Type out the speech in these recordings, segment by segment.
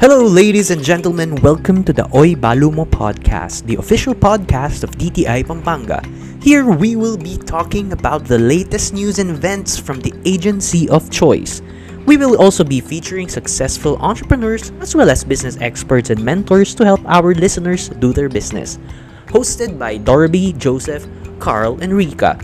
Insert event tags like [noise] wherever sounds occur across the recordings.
Hello, ladies and gentlemen. Welcome to the Oi Balumo podcast, the official podcast of DTI Pampanga. Here we will be talking about the latest news and events from the agency of choice. We will also be featuring successful entrepreneurs as well as business experts and mentors to help our listeners do their business. Hosted by Dorby, Joseph, Carl, and Rika.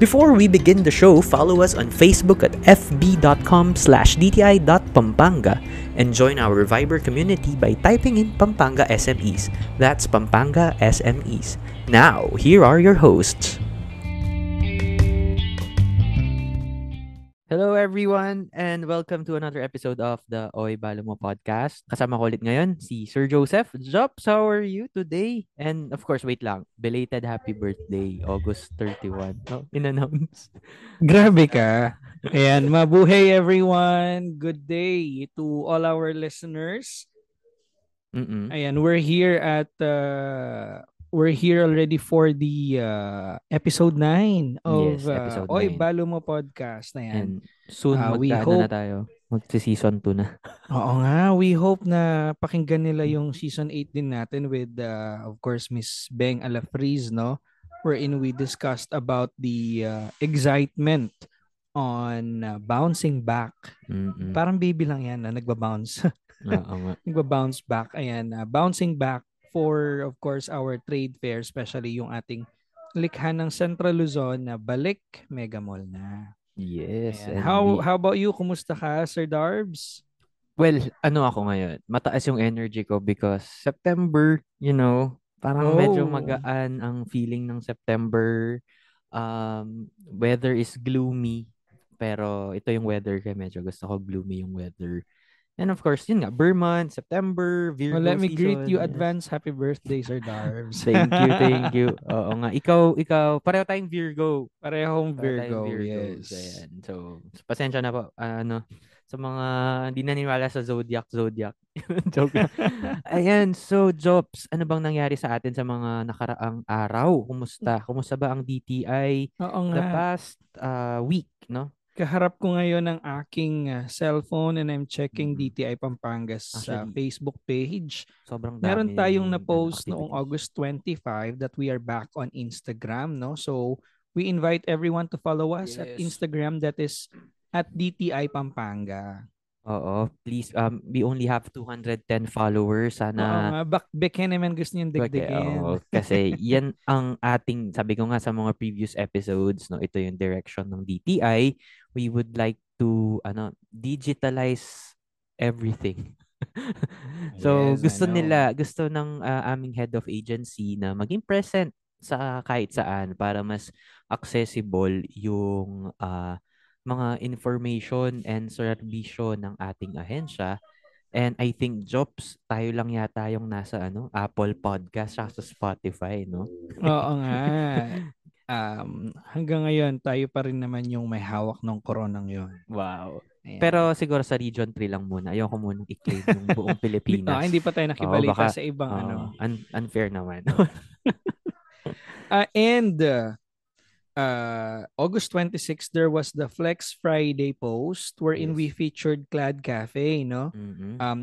Before we begin the show, follow us on Facebook at fb.com slash dti.pampanga and join our Viber community by typing in Pampanga SMEs. That's Pampanga SMEs. Now, here are your hosts. Hello everyone and welcome to another episode of the Oy Balo Mo podcast. Kasama ko ulit ngayon si Sir Joseph. Jops, how are you today? And of course, wait lang. Belated happy birthday, August 31. Oh, in-announce. [laughs] Grabe ka. Ayan, mabuhay everyone. Good day to all our listeners. Mm-mm. Ayan, we're here at uh, we're here already for the uh, episode 9 of Yes, episode uh, Oy. Balo Mo podcast. Ayan. And soon Ah, we hope- na tayo. Magsi-season 2 na. [laughs] Oo nga, we hope na pakinggan nila yung season 8 din natin with uh, of course Miss Beng Alafriz, no? Wherein we discussed about the uh, excitement on uh, bouncing back. Mm-mm. Parang baby lang yan na nagba-bounce. [laughs] Oo nga. nagba-bounce back. Ayan, uh, bouncing back for of course our trade fair, especially yung ating likha ng Central Luzon na balik Mega Mall na. Yes. And How we- how about you? Kumusta ka, Sir Darbs? Well, ano ako ngayon? Mataas yung energy ko because September, you know, parang medyo Oh. magaan ang feeling ng September. Um, weather is gloomy. Pero ito yung weather kaya medyo gusto ko gloomy yung weather. And of course, yun nga, Burman, September, Virgo Well, let me greet season, you yes. advance happy birthday, Sir Darbs. [laughs] Thank you, thank you. [laughs] Oo nga. Ikaw, ikaw, pareho tayong Virgo. Parehong Pareho tayong Virgo, yes. Ayan. So, pasensya na po. ano, sa mga hindi naniniwala sa zodiac, zodiac. [laughs] Joke. Ayan, so Jobs, ano bang nangyari sa atin sa mga nakaraang araw? Kumusta? Kumusta ba ang DTI Oo the nga. past uh, week, no? Kaharap ko ngayon ang aking uh, cellphone and I'm checking Mm. DTI Pampanga's Actually, Facebook page. Sobrang dami. Meron tayong na-post noong. August 25 that we are back on Instagram, no? So, we invite everyone to follow us at Yes. Instagram that is at DTI Pampanga. Oo, please, um, we only have 210 followers. Oo Sana nga, bak beke naman gusto niyong Bagay, dagdagan. oo. kasi [laughs] yan ang ating, sabi ko nga sa mga previous episodes, no, ito yung direction ng DTI. We would like to ano digitalize everything. [laughs] so Yes, gusto nila, gusto ng ah, aming head of agency na maging present sa kahit saan para mas accessible yung ah, mga information and servisyo ng ating ahensya. And I think Jobs, tayo lang yata yung nasa ano, Apple Podcast at sa Spotify, no? Oo nga. [laughs] Um, hanggang ngayon, tayo pa rin naman yung may hawak ng koronang yon. Wow. Ayan. Pero siguro sa Region 3 lang muna. Ayoko muna i-claim yung buong [laughs] Pilipinas. hindi pa tayo nakibalita baka- sa ibang Oo, ano. un- unfair naman. [laughs] Ah, and uh, uh, August 26, there was the Flex Friday post wherein Yes. we featured Clad Cafe, no? Mhm. Um,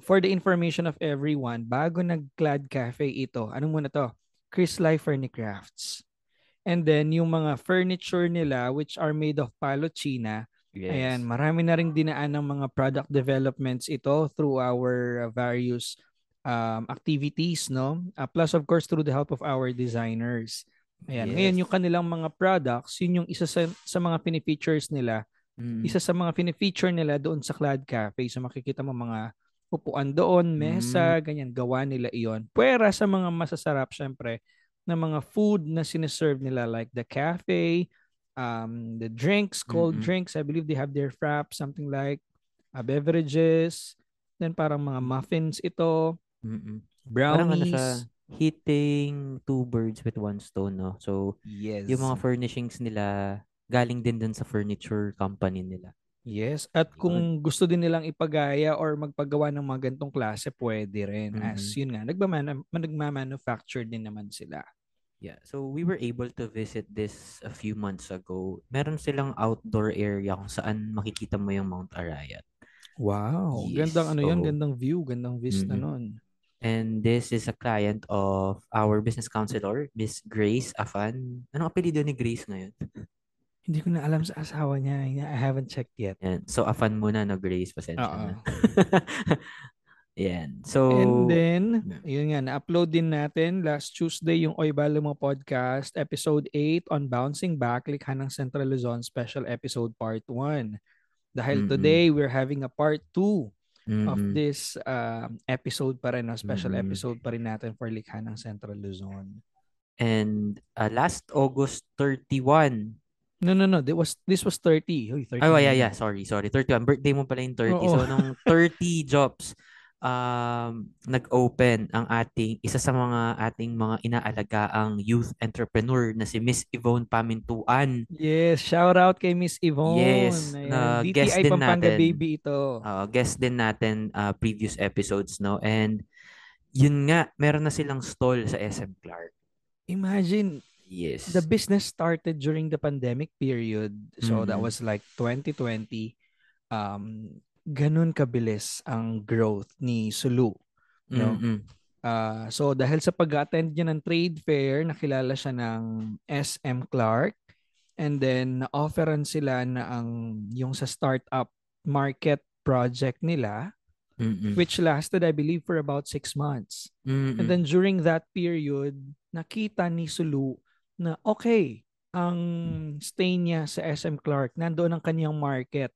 for the information of everyone, bago nag-Clad Cafe ito, anong muna to? Chris Life Crafts. And then, yung mga furniture nila, which are made of palochina, yes. Ayan, marami na ring dinaan ng mga product developments ito through our uh, various um, activities, no? Uh, plus, of course, through the help of our designers. Ayan, ngayon Yes. yung kanilang mga products, yun yung isa sa, sa mga pinifeatures nila, Mm. isa sa mga pinifeature nila doon sa Clad Cafe. So makikita mo mga upuan doon, mesa, ganyan, gawa nila iyon. Pwera sa mga masasarap, syempre, na mga food na siniserve nila like the cafe, um, the drinks, cold Mm-mm. drinks. I believe they have their fraps, something like uh, beverages. Then parang mga muffins ito, Mm-mm. Parang ano brownies. siya, hitting two birds with one stone, no? So, Yes. yung mga furnishings nila, galing din dun sa furniture company nila. Yes, at kung gusto din nilang ipagaya or magpagawa ng mga gantong klase, pwede rin. As Mhm. yun nga, nagmamana- nagmamanufacture din naman sila. Yeah, so we were able to visit this a few months ago. Meron silang outdoor area kung saan makikita mo yung Mount Arayat. Wow. Yes, Gandang ano yun, oo. gandang view, gandang vista Mm-mm. nun. And this is a client of our business counselor, Miss Grace Afan. Anong apelido ni Grace ngayon? [laughs] Hindi ko na alam sa asawa niya. I haven't checked yet. Yan. So, Afan muna, no, Grace. Pasensya Oo. na. [laughs] Yan. So, And then, yun nga, na-upload din natin last Tuesday yung Oy Balo Mo Podcast, episode 8 on Bouncing Back, Likha ng Central Luzon, special episode part 1. Dahil Mm-mm. today, we're having a part 2 of Mm-mm. this um, episode pa rin, no? special Mm-mm. episode pa rin natin for Likha ng Central Luzon. And uh, last August 31. No, no, no. This was, this was 30. Uy, 30 Oh, yeah, yeah. Sorry, sorry. 31. Birthday mo pala yung 30. Oo. So, nung 30 [laughs] jobs, um, nag-open ang ating, isa sa mga ating mga inaalagaang youth entrepreneur na si Miss Yvonne Pamintuan. Yes, shout out kay Miss Yvonne. Yes, Ayan, na DTI guest din Pampanga natin. baby ito. Uh, guest din natin uh, previous episodes, no? And yun nga, meron na silang stall sa SM Clark. Imagine, Yes. the business started during the pandemic period. So that Mhm. was like 2020. Um, ganun kabilis ang growth ni Sulu. no? Mm-mm. Ah, so dahil sa pag-attend niya ng trade fair, nakilala siya ng SM Clark and then na-offeran sila na ang yung sa startup market project nila Mm-mm. which lasted I believe for about six months. Mm-mm. And then during that period, nakita ni Sulu na okay, ang stay niya sa SM Clark, nandoon ang kanyang market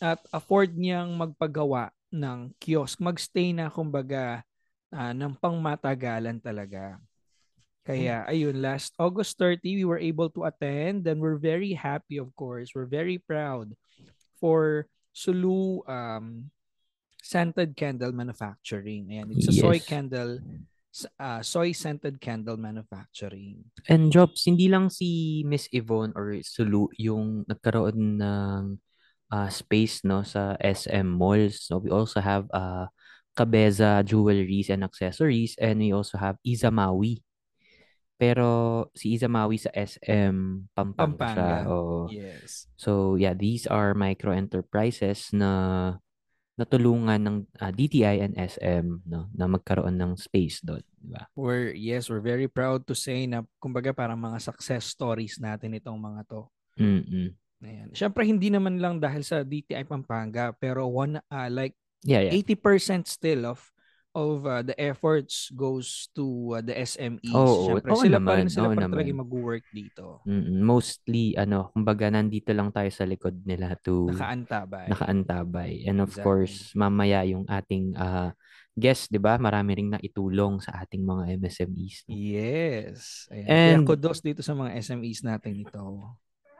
at afford niyang magpagawa ng kiosk. Magstay na kumbaga ah, ng pangmatagalan talaga. Kaya ayun, last August 30, we were able to attend and we're very happy of course. We're very proud for Sulu um, scented candle manufacturing. Ayan, it's a soy Yes. candle s- uh, soy scented candle manufacturing. And jobs, hindi lang si Miss Yvonne or Sulu yung nagkaroon ng uh, space no sa SM malls. So we also have uh, Cabeza Jewelries and Accessories and we also have Izamawi. Pero si Izamawi sa SM Pampanga, siya. Pampanga. Oo. Yes. So yeah, these are micro enterprises na natulungan ng uh, DTI and SM no na magkaroon ng space doon, di ba? We're yes, we're very proud to say na kumbaga parang mga success stories natin itong mga to. Mm. Ayan. Syempre hindi naman lang dahil sa DTI Pampanga pero one uh, like Yeah, yeah. 80% still of of uh, the efforts goes to uh, the SMEs. Oo, Syempre oo sila pa rin naman, sila pa rin talaga naman. mag-work dito. Mm, mostly ano, kumbaga nandito lang tayo sa likod nila to Nakaantabay. nakaantabay. And of Exactly. course, mamaya yung ating ah, guest, 'di ba? Marami ring naitulong sa ating mga MSMEs. no? Yes. Ayan. And- Kaya kudos dito sa mga SMEs natin ito.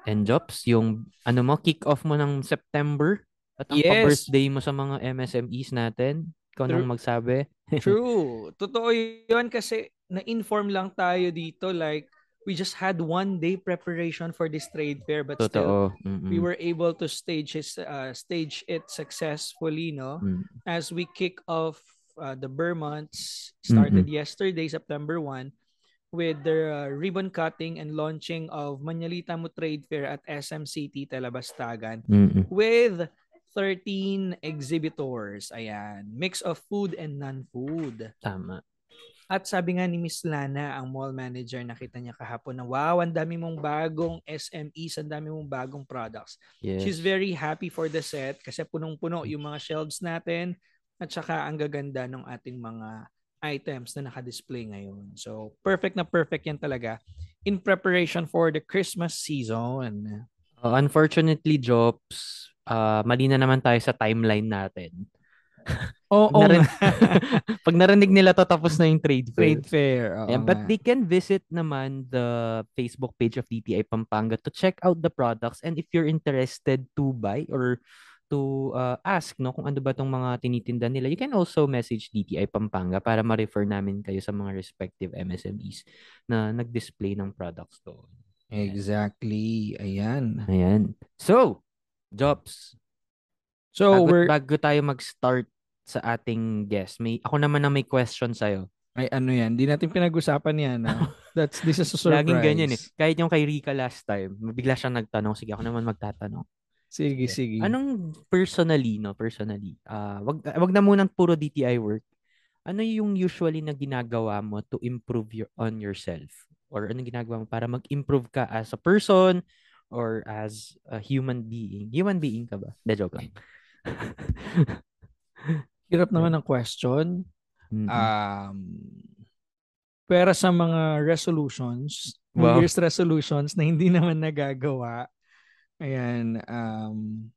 And Jobs, yung ano mo, kick-off mo ng September at ang Yes. pa-birthday mo sa mga MSMEs natin. Ikaw nang True. magsabi. [laughs] True. Totoo yun kasi na-inform lang tayo dito like we just had one day preparation for this trade fair but still Totoo. Mm-mm. we were able to stage it, uh, stage it successfully no Mm. as we kick off uh, the Burr months started yesterday September 1 with the uh, ribbon cutting and launching of Manalita Mo Trade Fair at SM City Talabastagan Mm-mm. with 13 exhibitors. Ayan. Mix of food and non-food. Tama. At sabi nga ni Miss Lana, ang mall manager, nakita niya kahapon na wow, ang dami mong bagong SMEs, ang dami mong bagong products. Yes. She's very happy for the set kasi punong-puno yung mga shelves natin at saka ang gaganda ng ating mga items na naka-display ngayon. So, perfect na perfect yan talaga in preparation for the Christmas season. Uh, unfortunately, Jobs, uh, mali na naman tayo sa timeline natin. [laughs] Oo Pag, narin- [laughs] pag narinig nila to, tapos na yung trade fair. Trade fair. oo Ayan, but they can visit naman the Facebook page of DTI Pampanga to check out the products and if you're interested to buy or to uh, ask no kung ano ba tong mga tinitinda nila, you can also message DTI Pampanga para ma-refer namin kayo sa mga respective MSMEs na nag-display ng products doon. Exactly. Ayan. Ayan. So, Jobs, So, bago, we're... bago tayo mag-start sa ating guest, may ako naman na may question sa'yo. Ay, ano yan? Di natin pinag-usapan yan. ah. [laughs] That's, this is a surprise. Laging ganyan eh. Kahit yung kay Rika last time, bigla siyang nagtanong. Sige, ako naman magtatanong. Sige, sige. Anong personally, no? Personally, ah wag, wag na munang puro DTI work. Ano yung usually na ginagawa mo to improve your on yourself? Or anong ginagawa mo para mag-improve ka as a person or as a human being? Human being ka ba? De joke lang. [laughs] Hirap naman ng question. Mm-mm. Um, pera sa mga resolutions, New Wow. Year's resolutions na hindi naman nagagawa. Ayan, um,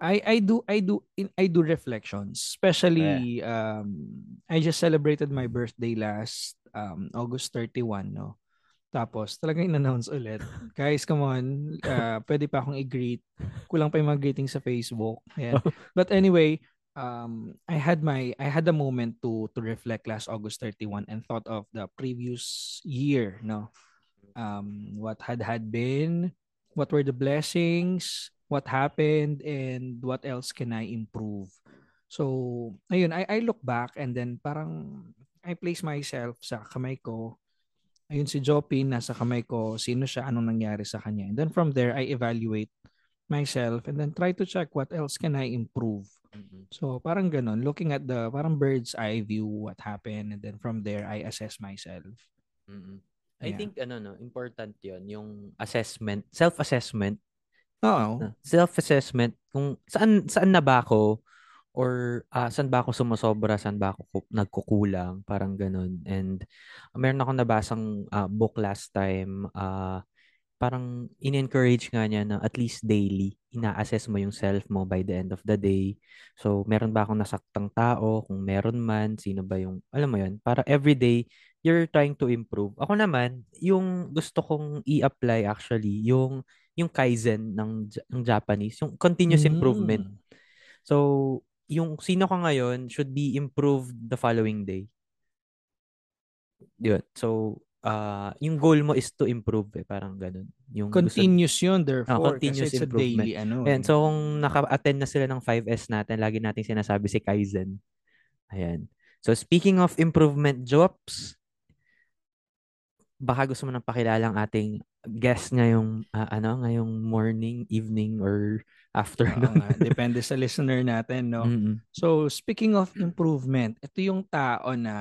I I do I do I do reflections. Especially um I just celebrated my birthday last um August 31, no. Tapos talagang in-announce ulit. [laughs] Guys, come on. Uh, pwede pa akong i-greet. Kulang pa yung mga greeting sa Facebook. Ayan. [laughs] But anyway, um I had my I had a moment to to reflect last August 31 and thought of the previous year, no. Um what had had been, what were the blessings, what happened and what else can I improve. So, ayun, I I look back and then parang I place myself sa kamay ko. Ayun si Jopin nasa kamay ko, sino siya, anong nangyari sa kanya. And then from there I evaluate myself and then try to check what else can I improve. Mm-mm. So parang ganun, looking at the parang bird's eye view what happened and then from there I assess myself. Mm-mm. I Yeah. think ano no, important 'yon, yung assessment, self-assessment Oo. self-assessment kung saan saan na ba ako or ah, saan ba ako sumosobra, saan ba ako ku- nagkukulang, parang ganun. And ah, meron akong nabasang ah, book last time, ah, parang in-encourage nga niya na at least daily, ina-assess mo yung self mo by the end of the day. So, meron ba akong nasaktang tao? Kung meron man, sino ba yung, alam mo yun, para everyday, you're trying to improve. Ako naman, yung gusto kong i-apply actually, yung yung kaizen ng, ng Japanese, yung continuous improvement. Mm. So, yung sino ka ngayon should be improved the following day. Yun. So, ah yung goal mo is to improve eh, parang ganun. Yung gusto- Continuous yun therefore continuous kasi it's improvement. daily ano. Ayan, eh. so kung naka-attend na sila ng 5S natin, lagi natin sinasabi si Kaizen. Ayan. So speaking of improvement jobs, baka gusto mo nang pakilala ang ating guest ngayong ah, ano, ngayong morning, evening or Oo afternoon. nga, depende sa listener natin, no? Mm-mm. So, speaking of improvement, ito yung tao na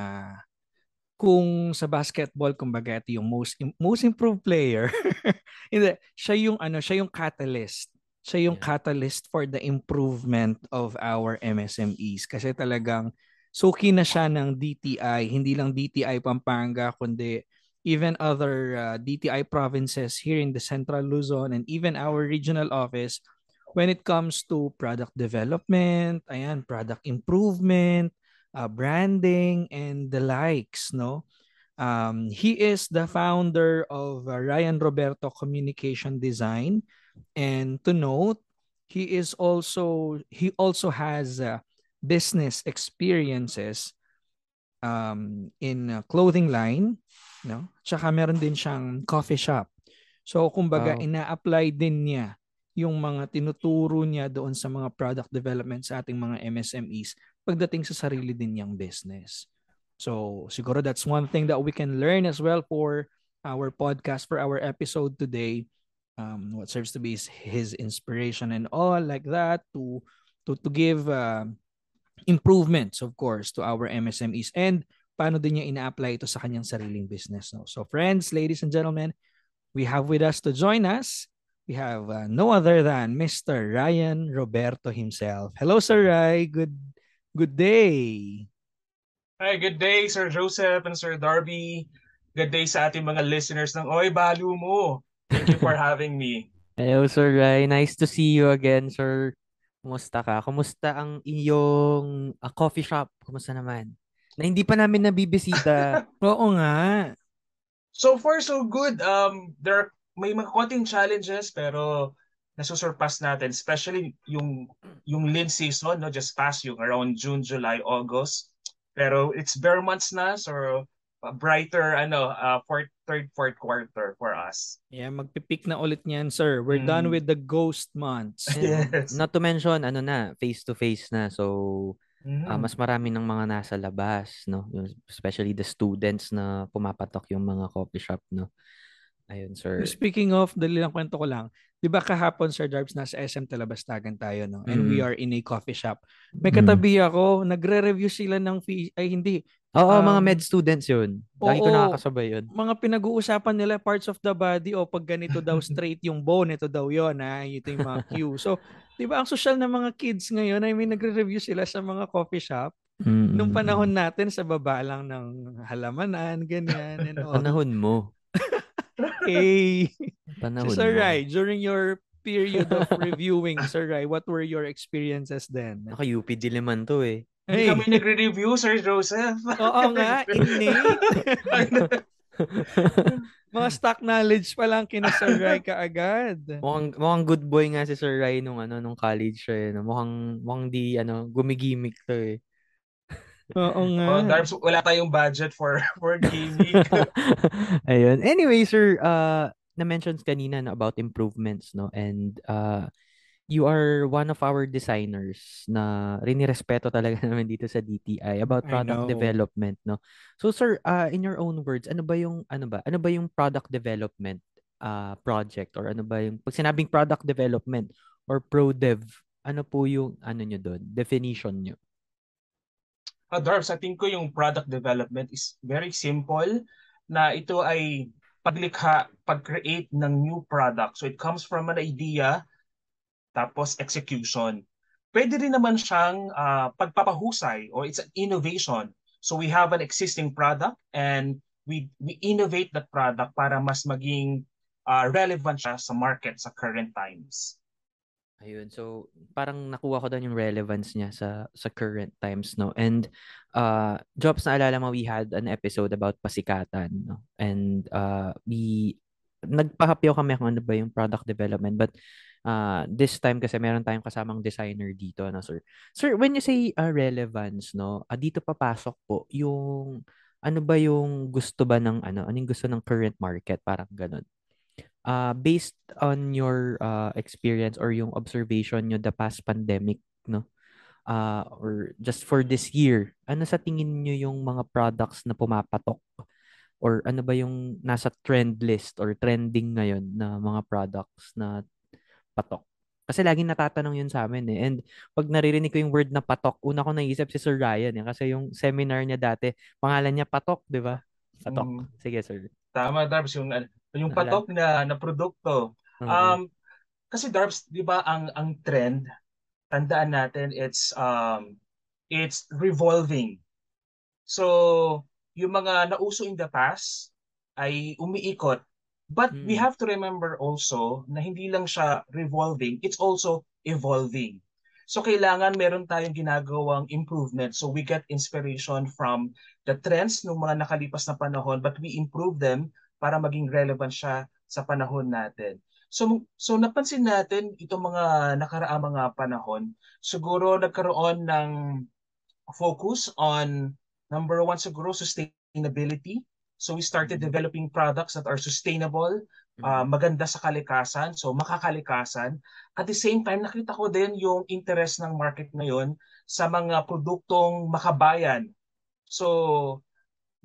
kung sa basketball, kumbaga, ito yung most most improved player. [laughs] Hindi, siya yung ano, siya yung catalyst. Siya yung Yeah. catalyst for the improvement of our MSMEs kasi talagang suki na siya ng DTI, hindi lang DTI Pampanga kundi even other uh, DTI provinces here in the Central Luzon and even our regional office when it comes to product development, ayan, product improvement, uh, branding, and the likes, no? Um, he is the founder of uh, Ryan Roberto Communication Design, and to note, he is also he also has uh, business experiences um, in uh, clothing line, no? Tsaka meron din siyang coffee shop. So kumbaga Wow. ina-apply din niya yung mga tinuturo niya doon sa mga product development sa ating mga MSMEs pagdating sa sarili din niyang business. So siguro that's one thing that we can learn as well for our podcast for our episode today. Um, what serves to be his, inspiration and all like that to to to give uh, improvements of course to our MSMEs and paano din niya ina-apply ito sa kanyang sariling business. No? So friends, ladies and gentlemen, we have with us to join us, we have uh, no other than Mr. Ryan Roberto himself. Hello Sir Ray, good good day. Hi, good day Sir Joseph and Sir Darby. Good day sa ating mga listeners ng Oy Balo Mo. Thank you for [laughs] having me. Hello, Sir Rai. Nice to see you again, sir. Kumusta ka? Kumusta ang iyong ah, coffee shop? Kumusta naman? Na hindi pa namin nabibisita. [laughs] Oo nga. So far so good. Um there are, may mga konting challenges pero nasusurpass natin especially yung yung lean season no just past yung around June, July, August. Pero it's bare months na so uh, brighter ano uh, fourth third fourth quarter for us. Yeah, magpipik na ulit niyan, sir. We're done Mm. with the ghost months. [laughs] Yes. Not to mention, ano na, face-to-face na. So, ah, Mm. mas marami ng mga nasa labas, no? Yung- Especially the students na pumapatok yung mga coffee shop, no? Ayun, sir. Speaking of, dali lang kwento ko lang. 'Di ba kahapon Sir Darbs nasa SM Talabastagan tayo no and we Mm. are in a coffee shop. May Mm. katabi ako, nagre-review sila ng fee ay hindi, Oo, mga Um, med students yun. Lagi ko nakakasabay yun. mga pinag-uusapan nila parts of the body o pag ganito daw [laughs] straight yung bone, ito daw yon ha, ito yung mga cue. So, 'di ba ang social ng mga kids ngayon ay may nagre-review sila sa mga coffee shop. Mm, Nung panahon natin sa baba lang ng halamanan, ganyan and all. Panahon mo. [laughs] Hey, Panahon Sir mo. Rai, during your period of [laughs] reviewing, Sir Rai, what were your experiences then? Naka UP Diliman to eh. Hindi Hey, kami nagre-review, Sir Joseph. [laughs] oo nga, innate. [laughs] Mga stock knowledge pa lang kina Sir Rai kaagad. mukhang, mukhang good boy nga si Sir Rai nung, ano, nung college siya. Eh. no? Mukhang, mukhang di ano, gumigimik to eh. Oo nga. oh, Darbs, wala tayong budget for [laughs] for gaming. Ayun. Anyway, sir, uh, na-mentions kanina no, about improvements, no? And uh, you are one of our designers na rinirespeto talaga [laughs] namin dito sa DTI about product development, no? So, sir, uh, in your own words, ano ba yung, ano ba, ano ba yung product development uh, project or ano ba yung, pag sinabing product development or pro dev, ano po yung, ano nyo doon, definition nyo? uh, Darbs, I think ko yung product development is very simple na ito ay paglikha, pag-create ng new product. So it comes from an idea tapos execution. Pwede rin naman siyang ah, pagpapahusay or it's an innovation. So we have an existing product and we we innovate that product para mas maging ah, relevant siya sa market sa current times. Ayun. So, parang nakuha ko doon yung relevance niya sa sa current times, no? And uh Jobs, naalala mo, we had an episode about pasikatan, no? And uh we nagpahapyaw kami kung ano ba yung product development. But uh this time kasi meron tayong kasamang designer dito, no, sir? Sir, when you say uh, relevance, no? ah, dito papasok po yung ano ba yung gusto ba ng ano, anong gusto ng current market, parang ganun uh, based on your uh, experience or yung observation nyo the past pandemic, no? Uh, or just for this year, ano sa tingin nyo yung mga products na pumapatok? Or ano ba yung nasa trend list or trending ngayon na mga products na patok? Kasi laging natatanong yun sa amin eh. And pag naririnig ko yung word na patok, una ko naisip si Sir Ryan eh. Kasi yung seminar niya dati, pangalan niya patok, di ba? Patok. Mm. Sige, sir. Tama, Darbs, yung, ano, yung patok na, na produkto. Oo. Um, kasi Darbs, 'di ba ang ang trend, tandaan natin it's um it's revolving. So, yung mga nauso in the past ay umiikot. But we Mm. have to remember also na hindi lang siya revolving, it's also evolving. So kailangan meron tayong ginagawang improvement. So we get inspiration from the trends ng mga nakalipas na panahon but we improve them para maging relevant siya sa panahon natin. So so napansin natin itong mga nakaraang mga panahon, siguro nagkaroon ng focus on number one siguro sustainability. So we started Mhm. developing products that are sustainable, Mm. maganda sa kalikasan, so makakalikasan. At the same time, nakita ko din yung interest ng market ngayon sa mga produktong makabayan. So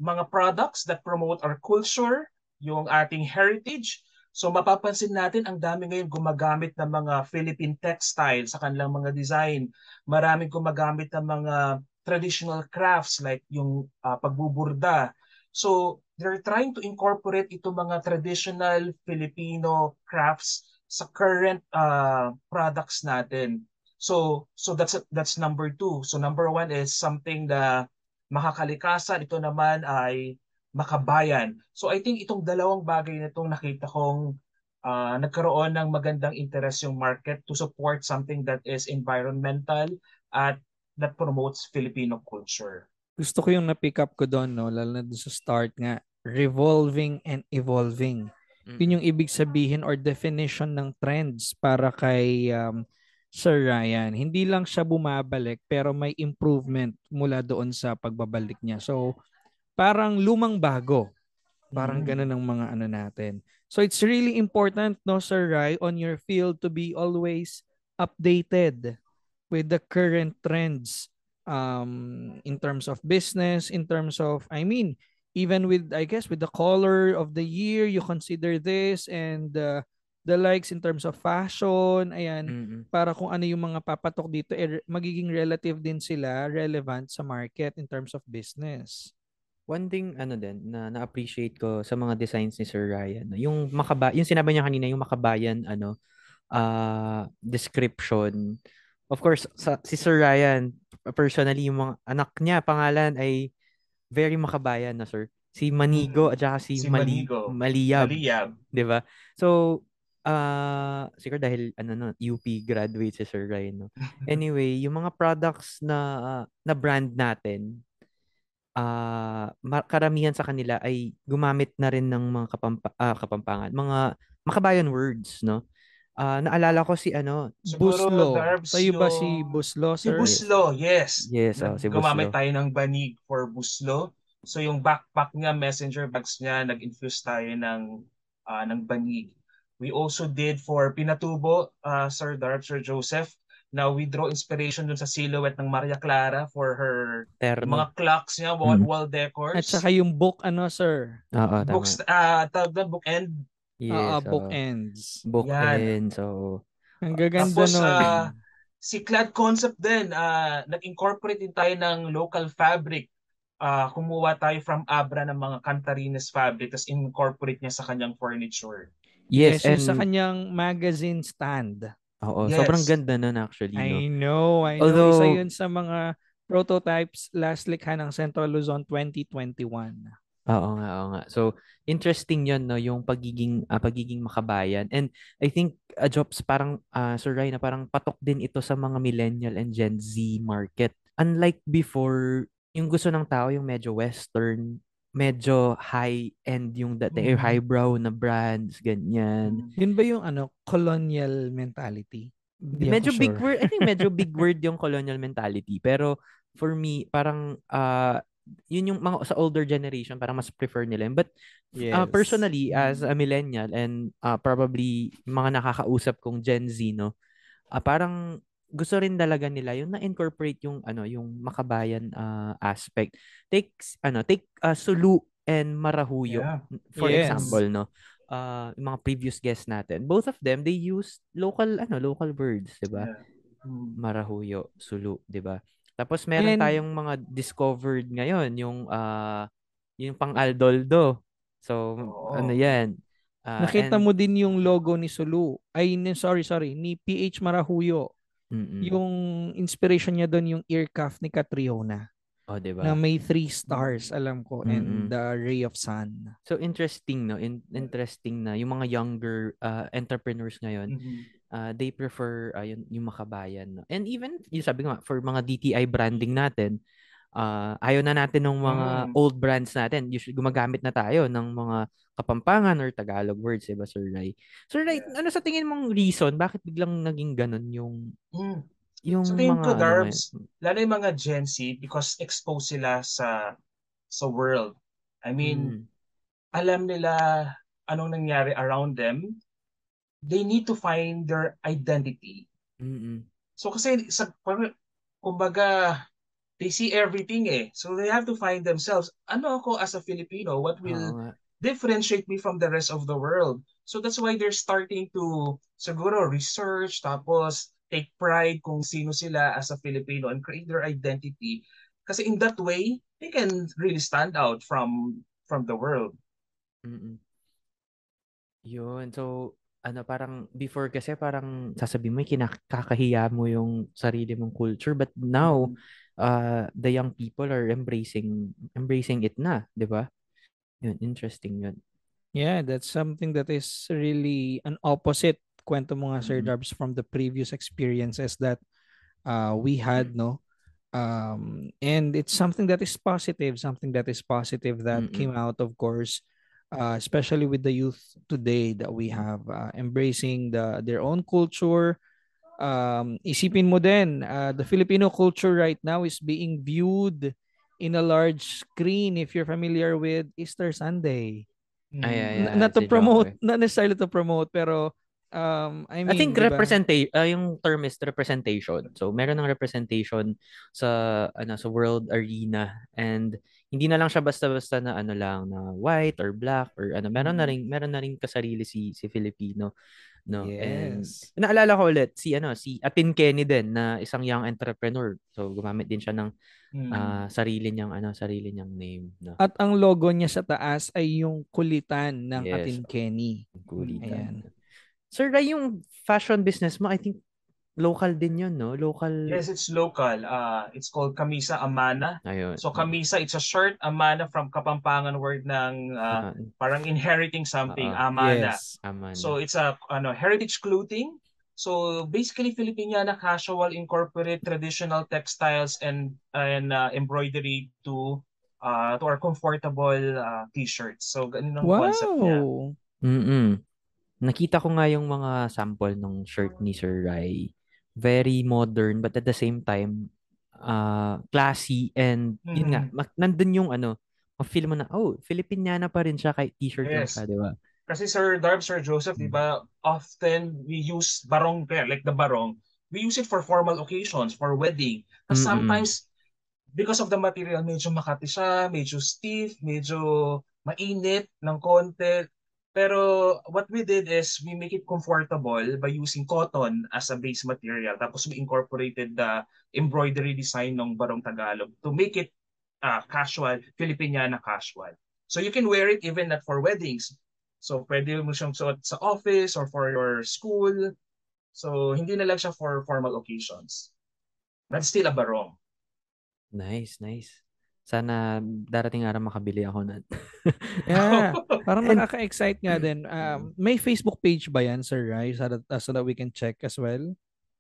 mga products that promote our culture, yung ating heritage. So mapapansin natin ang dami ngayon gumagamit ng mga Philippine textile sa kanilang mga design. Maraming gumagamit ng mga traditional crafts like yung ah, pagbuburda. So they're trying to incorporate itong mga traditional Filipino crafts sa current ah, products natin. So so that's that's number two. So number one is something na makakalikasan. Ito naman ay makabayan. So I think itong dalawang bagay na itong nakita kong ah, nagkaroon ng magandang interest yung market to support something that is environmental at that promotes Filipino culture. Gusto ko yung na-pick up ko doon, no? lalo na doon sa start nga, revolving and evolving. Mm. Yun yung ibig sabihin or definition ng trends para kay um, Sir Ryan. Hindi lang siya bumabalik pero may improvement mula doon sa pagbabalik niya. So, parang lumang bago. Parang Mm. ganun ang mga ano natin. So, it's really important, no, Sir Rai, on your field to be always updated with the current trends um, in terms of business, in terms of, I mean, even with I guess with the color of the year you consider this and uh, the likes in terms of fashion ayan Mm-mm. para kung ano yung mga papatok dito eh, magiging relative din sila relevant sa market in terms of business One thing ano din na na-appreciate ko sa mga designs ni Sir Ryan, yung makaba yung sinabi niya kanina yung makabayan ano ah description. Of course, sa, si Sir Ryan personally yung mga anak niya pangalan ay very makabayan na sir. Si Manigo Mhm. at saka si, Si Mali, Manigo. Maliyab, Maliyab. 'di ba? So ah siguro dahil ano no UP graduate si Sir Ryan no. [laughs] Anyway, yung mga products na na brand natin ma- karamihan sa kanila ay gumamit na rin ng mga kapampa, ah, kapampangan, mga makabayan words, no? Ah, naalala ko si ano, Siguro, Buslo tayo ba yung- si Buslo Si sir Buslo, yes. Yes, oh, si Gumamit Buslo. tayo ng banig for Buslo. So yung backpack niya, messenger bags niya, nag-infuse tayo ng ah, ng banig. We also did for Pinatubo, ah, Sir Darb, Sir Joseph. Now we draw inspiration dun sa silhouette ng Maria Clara for her Terno. mga clocks niya, wall, Mm. wall decors. at saka yung book ano sir Oo, tama. books, ah tawag doon, bookend. yes, Yes, book oo. ends Book Yan. ends, so ang gaganda Tapos, nun ah, si Clad Concept din, ah, nag-incorporate din tayo ng local fabric. Ah, kumuha tayo from Abra ng mga Cantarines fabric, tapos incorporate niya sa kanyang furniture. yes, yung and sa kanyang magazine stand oo, Yes. sobrang ganda nun actually, no? I know, I know. Although- Isa yun sa mga prototypes last likha ng Central Luzon 2021. Oo nga, oo nga. So, interesting 'yon no, yung pagiging ah, pagiging makabayan. And I think uh, Jobs parang ah, Sir Ryan, na parang patok din ito sa mga millennial and Gen Z market. Unlike before, yung gusto ng tao yung medyo western, medyo high-end yung dating, Mhm. highbrow na brands, ganyan. Yun ba yung ano, colonial mentality? Hindi medyo ako big sure. word, I think medyo big [laughs] word yung colonial mentality. Pero for me, parang ah yun yung mga sa older generation, parang mas prefer nila. But uh, Yes. personally, as Mm. a millennial and uh, probably mga nakakausap kong Gen Z, no, ah, parang gusto rin talaga nila yung na-incorporate yung ano yung makabayan ah, aspect. Take ano, take uh, Sulu and Marahuyo Yeah. for Yes. example, no. Uh, yung mga previous guests natin, both of them they use local ano, local words, 'di ba? Yeah. Mm. Marahuyo, Sulu, 'di ba? Tapos meron And- tayong mga discovered ngayon, yung ah yung pang Aldoldo. So Oo. ano 'yan? Ah, Nakita and- mo din yung logo ni Sulu. Ay, sorry, sorry. Ni PH Marahuyo. Mm-mm. Yung inspiration niya doon yung ear cuff ni Catriona. oh, 'di ba? Na may three stars, alam ko, Mm-mm. and the ray of sun. So interesting no, In- interesting na yung mga younger ah, entrepreneurs ngayon, Mhm. Ah, they prefer ah, yun, yung makabayan. No? And even yung sabi nga for mga DTI branding natin, ah, ayaw na natin ng mga Mm. old brands natin. Usually gumagamit na tayo ng mga Kapampangan or Tagalog words, diba, Sir Ray? Sir Ray, ano sa tingin mong reason bakit biglang naging ganun yung Mm. yung tingin mga ko, ano Darbs, ngayon? lalo yung mga Gen Z because exposed sila sa sa world. I mean, Mm. alam nila anong nangyari around them. They need to find their identity. Mm-mm. So kasi sa kumbaga they see everything eh. So they have to find themselves. Ano ako as a Filipino? What will nga. differentiate me from the rest of the world? So that's why they're starting to siguro research tapos take pride kung sino sila as a Filipino and create their identity. Kasi in that way, they can really stand out from from the world. Mm-mm. Yun. So, ano, parang before kasi parang sasabihin mo, kinakakahiya mo yung sarili mong culture. But now, uh, the young people are embracing embracing it na, di ba? Yun, interesting yun. Yeah, that's something that is really an opposite kwento mo nga Sir. Darbs from the previous experiences that uh, we had no um and it's something that is positive something that is positive that Mm-mm. came out of course uh, especially with the youth today that we have uh, embracing the their own culture um isipin mo din uh, the Filipino culture right now is being viewed in a large screen if you're familiar with Easter Sunday Ay, ay, Mm. ay. N- not to si promote, not necessarily to promote, pero um, I mean, I think di ba? representation uh, yung term is representation. So meron ng representation sa ano sa world arena and hindi na lang siya basta-basta na ano lang na white or black or ano meron na Mm. rin meron na rin kasarili si si Filipino no and Yes. naalala ko ulit si ano si Atin Kenny din na isang young entrepreneur. So gumamit din siya ng Mm. ah, sarili niyang ano sarili niyang name no. At ang logo niya sa taas ay yung kulitan ng Yes. Atin Kenny. Kulitan. Ayan. Sir Ray, yung fashion business mo, I think local din yun, no? Local. Yes, it's local. Uh, it's called Kamisa Amana. Ayun. So Kamisa, it's a short Amana from Kapampangan word ng uh, Ah, parang inheriting something, Oo. Amana. Yes. tama na. So it's a ano heritage clothing. So basically Filipiniana casual incorporate traditional textiles and and uh, embroidery to uh, to our comfortable uh, t-shirts. So ganun ang concept niya. Wow. Mm-mm. Nakita ko nga yung mga sample ng shirt ni Sir Rai. Very modern but at the same time uh, classy and yun nga, Mhm. mak- nandun yung ano, ma-feel mo na, oh, Filipiniana pa rin siya kahit t-shirt lang Yes. siya, di ba? Kasi Sir Darb, Sir Joseph, di ba, often we use barong like the barong, we use it for formal occasions, for wedding. But Mm-mm. sometimes, because of the material, medyo makati siya, medyo stiff, medyo mainit ng konti. Pero what we did is we make it comfortable by using cotton as a base material. Tapos we incorporated the embroidery design ng Barong Tagalog to make it uh, casual, Filipiniana casual. So you can wear it even not for weddings. So pwede mo siyang suot sa office or for your school. So hindi na lang siya for formal occasions. But still a barong. Nice, nice. Sana darating araw makabili ako na. [laughs] Yeah. Parang And- nakaka-excite nga din. [clears throat] Um, may Facebook page ba yan, Sir Rai? So that, uh, so that we can check as well?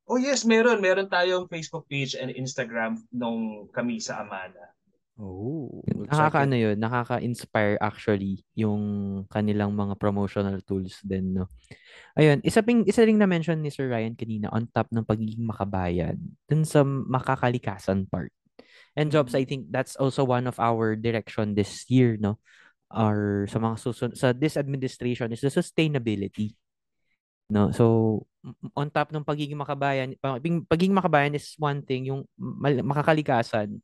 Oh yes, meron. Meron tayong Facebook page and Instagram nung kami sa Amana. Oh. Nakaka-ano yun, nakaka-inspire actually yung kanilang mga promotional tools din, no? Ayun, isa, ping, isa ring na-mention ni Sir Ryan kanina on top ng pagiging makabayan dun sa makakalikasan part. And jobs, I think that's also one of our direction this year, no? Or sa mga susun sa this administration is the sustainability. No? So, on top ng pagiging makabayan, pagiging, pagiging makabayan is one thing, yung makakalikasan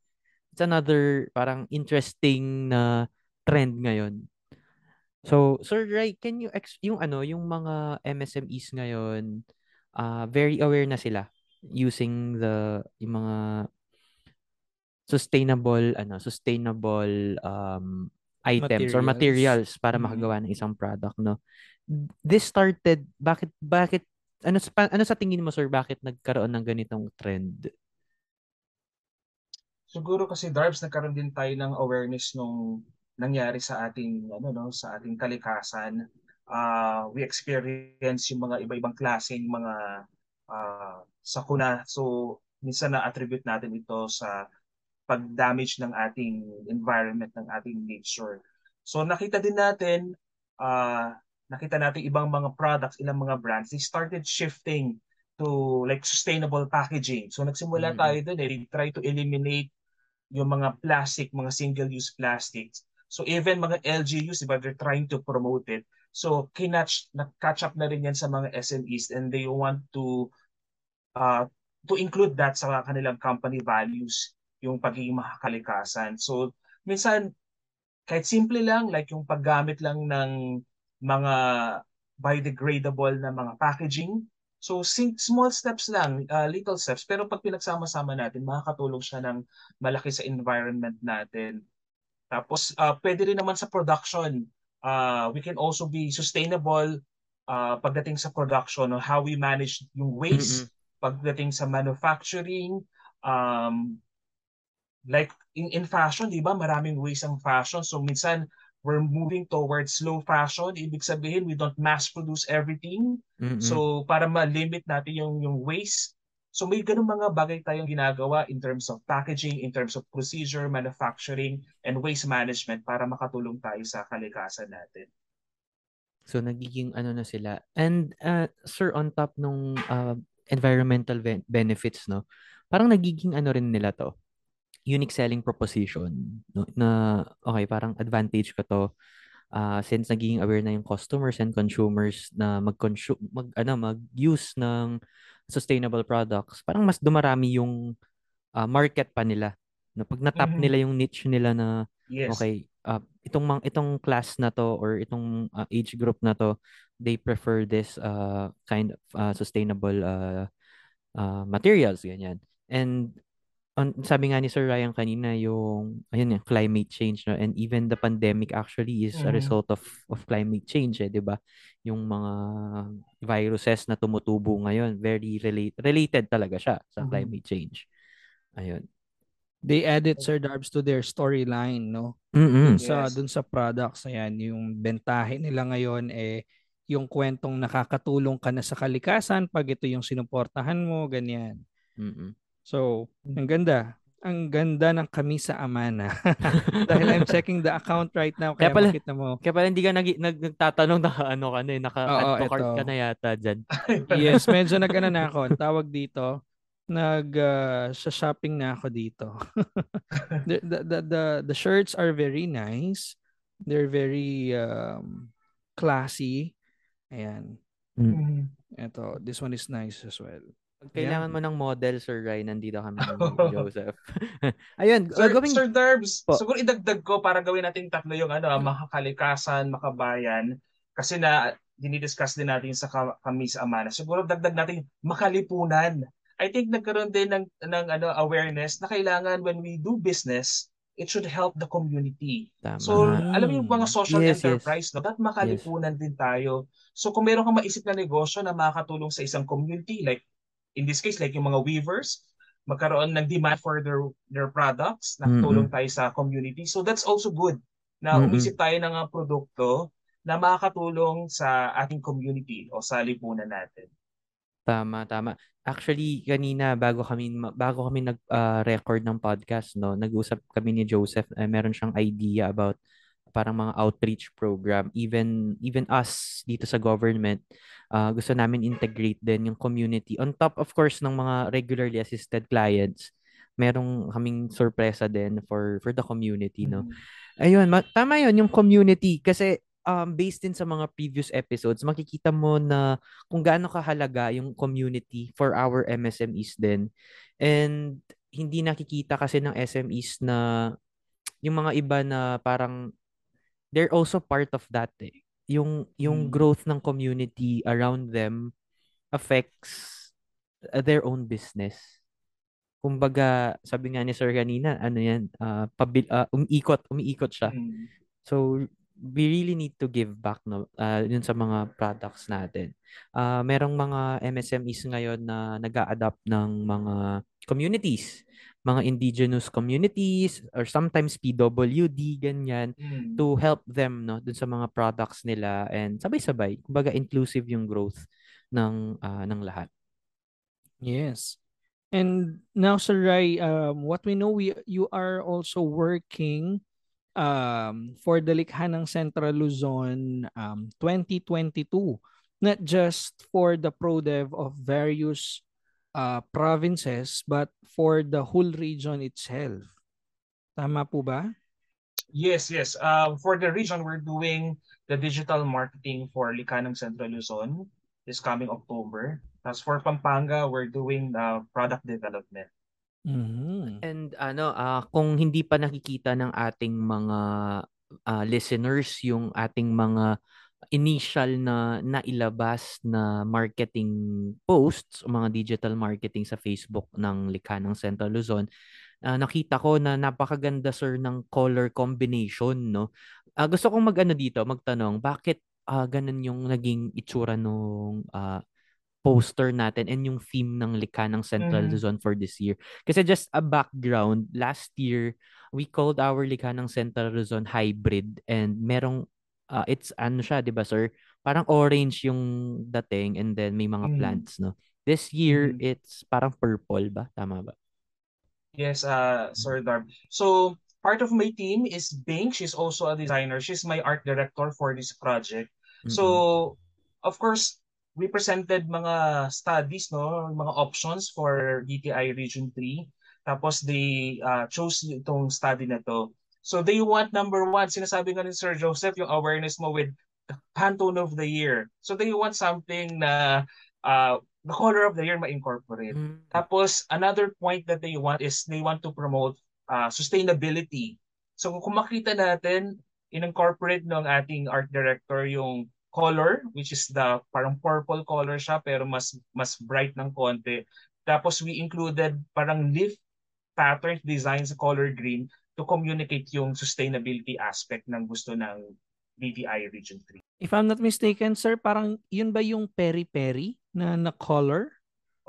it's another parang interesting na trend ngayon. So, Sir Ray, can you ex yung ano, yung mga MSMEs ngayon, uh, very aware na sila using the yung mga sustainable ano, sustainable um items or Materials. materials para Mhm. makagawa ng isang product, no? This started bakit bakit ano sa ano sa tingin mo sir bakit nagkaroon ng ganitong trend? Siguro kasi Darbs nagkaroon din tayo ng awareness nung nangyari sa ating ano no sa ating kalikasan. Ah, we experience yung mga iba-ibang klaseng mga ah, sakuna. So minsan na attribute natin ito sa pag-damage ng ating environment, ng ating nature. So nakita din natin ah, nakita natin ibang mga products, ilang mga brands, they started shifting to like sustainable packaging. So nagsimula Mhm. tayo dun eh, they try to eliminate yung mga plastic, mga single-use plastics. So even mga LGUs, diba, they're trying to promote it. So kinatch, na-catch up na rin yan sa mga SMEs and they want to uh, to include that sa kanilang company values, yung pagiging makakalikasan. So minsan, kahit simple lang, like yung paggamit lang ng mga biodegradable na mga packaging, So small steps lang, uh, little steps, pero pag pinagsama-sama natin, makakatulong siya ng malaki sa environment natin. Tapos uh, pwede rin naman sa production. Uh, we can also be sustainable uh, pagdating sa production or how we manage yung waste pagdating sa manufacturing um, like in, in fashion, di ba? Maraming waste ang fashion. So minsan we're moving towards slow fashion. Ibig sabihin, we don't mass produce everything. Mm-mm. So para ma-limit natin yung yung waste. So may ganung mga bagay tayong ginagawa in terms of packaging, in terms of procedure, manufacturing, and waste management para makatulong tayo sa kalikasan natin. So nagiging ano na sila. And uh, sir on top nung uh, environmental ben- benefits no. Parang nagiging ano rin nila to. Unique selling proposition no? na okay, parang advantage ko to uh, since naging aware na yung customers and consumers na mag-consume mag ano mag-use ng sustainable products, parang mas dumarami yung uh, market pa nila. No, pag na-tap mm-hmm. nila yung niche nila na yes. okay, uh, itong mang, itong class na to or itong uh, age group na to, they prefer this uh, kind of uh, sustainable uh, uh, materials ganyan. And on, sabi nga ni Sir Ryan kanina yung ayun yung climate change no and even the pandemic actually is mm. a result of of climate change eh 'di ba yung mga viruses na tumutubo ngayon very relate, related talaga siya sa mm. climate change ayun they added Sir Darbs to their storyline no mm-hmm. dun sa yes. dun sa products ayan yung bentahe nila ngayon eh yung kwentong nakakatulong ka na sa kalikasan pag ito yung sinuportahan mo ganyan mm-hmm. So, hmm. ang ganda. Ang ganda ng kami sa Amana. [laughs] Dahil I'm checking the account right now. Kaya, kaya pala, makita mo. Kaya pala hindi ka nag, nag, nagtatanong na ano ka na, eh, naka-add to cart ka na yata dyan. [laughs] yes, medyo nag na ako. Tawag dito, nag uh, sa shopping na ako dito. [laughs] the, the, the, the, the shirts are very nice. They're very um, classy. Ayan. Mm. Ito, this one is nice as well. Pag kailangan yeah. mo ng model, Sir Ryan, nandito kami ni [laughs] Joseph. [laughs] Ayun, Sir, gawing... Sir Derbs, po. siguro idagdag ko para gawin natin tatlo yung ano, hmm. makakalikasan, makabayan. Kasi na dinidiscuss din natin sa kami sa Amana. Siguro dagdag natin makalipunan. I think nagkaroon din ng, ng ano, awareness na kailangan when we do business, it should help the community. Tama. So, alam mo yung mga social yes, enterprise, yes. no? Dapat makalipunan yes. din tayo. So, kung meron kang maisip na negosyo na makakatulong sa isang community, like in this case like yung mga weavers magkaroon ng demand for their their products nakatulong mm-hmm. tayo sa community so that's also good na mm-hmm. umisip tayo ng mga produkto na makakatulong sa ating community o sa lipunan natin tama tama actually kanina bago kami bago kami nag-record uh, ng podcast no nag-usap kami ni Joseph uh, meron siyang idea about parang mga outreach program. Even even us dito sa government uh, gusto namin integrate din yung community. On top of course ng mga regularly assisted clients merong kaming sorpresa din for for the community no? Mm-hmm. ayun ma- tama yun yung community. Kasi um based din sa mga previous episodes makikita mo na kung gaano kahalaga yung community for our MSMEs din. And hindi nakikita kasi ng SMEs na yung mga iba na parang they're also part of that eh. Yung yung mm. growth ng community around them affects uh, their own business. Kumbaga, sabi nga ni Sir kanina, ano yan, uh, pabil, uh, umiikot, umiikot siya. Mm. So, we really need to give back no uh, yun sa mga products natin. Uh, merong mga MSMEs ngayon na nag-a-adapt ng mga communities mga indigenous communities or sometimes PWD ganyan mm. to help them no dun sa mga products nila and sabay-sabay kumbaga inclusive yung growth ng uh, ng lahat. Yes. And now Sir Rai, um, what we know we you are also working um, for the Likha ng Central Luzon um, 2022 not just for the ProDev of various uh, provinces but for the whole region itself. Tama po ba? Yes, yes. Uh, for the region, we're doing the digital marketing for Likanang Central Luzon this coming October. As for Pampanga, we're doing uh, product development. Mm-hmm. And ano, uh, kung hindi pa nakikita ng ating mga uh, listeners yung ating mga initial na nailabas na marketing posts o mga digital marketing sa Facebook ng Likha ng Central Luzon, uh, nakita ko na napakaganda sir ng color combination, no? Uh, gusto kong mag-ano dito, magtanong, bakit uh, ganun yung naging itsura nung uh, poster natin and yung theme ng Likha ng Central mm. Luzon for this year. Kasi just a background, last year, we called our Likha ng Central Luzon hybrid and merong uh, it's ano siya, 'di ba, sir? Parang orange yung dating and then may mga mm. plants, no? This year mm. it's parang purple ba? Tama ba? Yes, uh Sir Darb. So, part of my team is Bing. She's also a designer. She's my art director for this project. Mm-hmm. So, of course, we presented mga studies, no, mga options for DTI Region 3. Tapos they uh, chose itong study na to So they want number one, sinasabi nga ni Sir Joseph, yung awareness mo with the Pantone of the Year. So they want something na uh, the color of the year ma-incorporate. Mm. Tapos another point that they want is they want to promote uh, sustainability. So kung makita natin, in-incorporate ng ating art director yung color, which is the parang purple color siya pero mas mas bright ng konti. Tapos we included parang leaf pattern design sa color green to communicate yung sustainability aspect ng gusto ng DTI Region 3. If I'm not mistaken, sir, parang yun ba yung peri-peri na na color?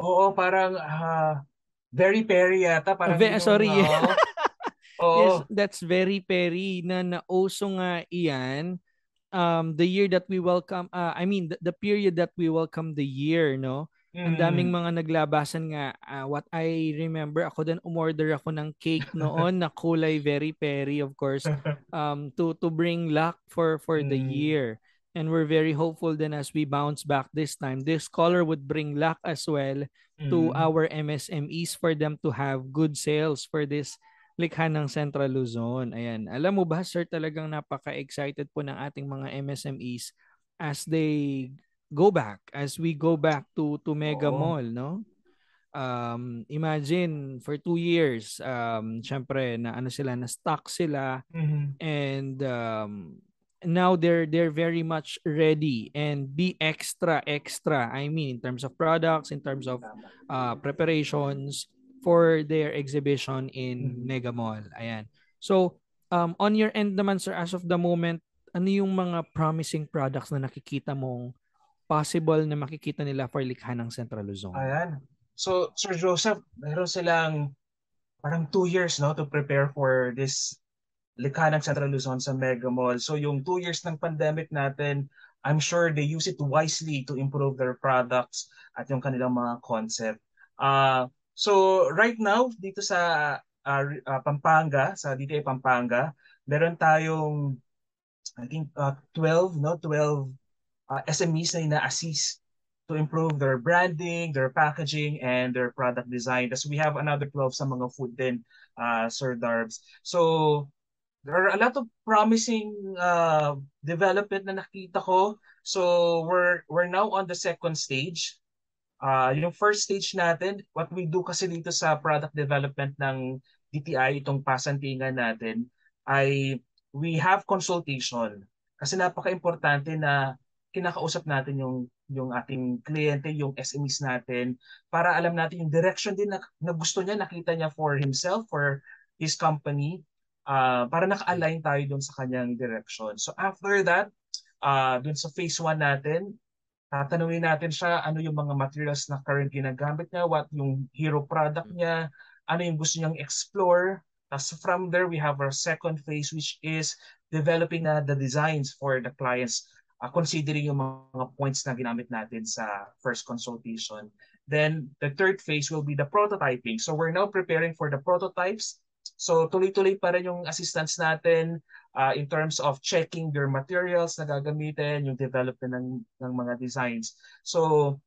Oo, parang uh, very peri yata. Parang Ve- yung, sorry. oo. [laughs] Oo. Yes, that's very peri na nauso nga iyan um the year that we welcome uh, I mean the, the period that we welcome the year no ang daming Mm. mga naglabasan nga uh, what I remember ako din umorder ako ng cake [laughs] noon na kulay very peri of course [laughs] um to to bring luck for for the Mm. year and we're very hopeful then as we bounce back this time this color would bring luck as well to Mm. our MSMEs for them to have good sales for this likha ng Central Luzon. Ayan. Alam mo ba, sir, talagang napaka-excited po ng ating mga MSMEs as they go back, as we go back to to Mega Oo. Mall, no? Um, imagine for two years, um, syempre na ano sila, na stock sila Mhm. and um, now they're they're very much ready and be extra extra I mean in terms of products in terms of uh, preparations for their exhibition in Mhm. Mega Mall. Ayan. So, um, on your end naman, sir, as of the moment, ano yung mga promising products na nakikita mong possible na makikita nila for likha ng Central Luzon? Ayan. So, Sir Joseph, meron silang parang two years no to prepare for this likha ng Central Luzon sa Mega Mall. So, yung two years ng pandemic natin, I'm sure they use it wisely to improve their products at yung kanilang mga concept. Uh, so, right now, dito sa uh, uh, Pampanga, sa DTI Pampanga, meron tayong I think uh, 12 no 12 uh, SMEs na ina-assist to improve their branding, their packaging, and their product design. Tapos we have another 12 sa mga food din, uh, Sir Darbs. So, there are a lot of promising uh, development na nakita ko. So, we're, we're now on the second stage. Uh, yung first stage natin, what we do kasi dito sa product development ng DTI, itong pasantingan natin, ay we have consultation. Kasi napaka-importante na kinakausap natin yung yung ating kliyente, yung SMEs natin para alam natin yung direction din na, na gusto niya, nakita niya for himself, for his company, uh, para naka-align tayo dun sa kanyang direction. So after that, uh, dun sa phase 1 natin, tatanungin natin siya ano yung mga materials na current ginagamit niya, what yung hero product niya, ano yung gusto niyang explore. Tapos from there, we have our second phase which is developing na the designs for the clients uh, considering yung mga points na ginamit natin sa first consultation. Then the third phase will be the prototyping. So we're now preparing for the prototypes. So tuloy-tuloy pa rin yung assistance natin uh, in terms of checking their materials na gagamitin, yung development ng, ng mga designs. So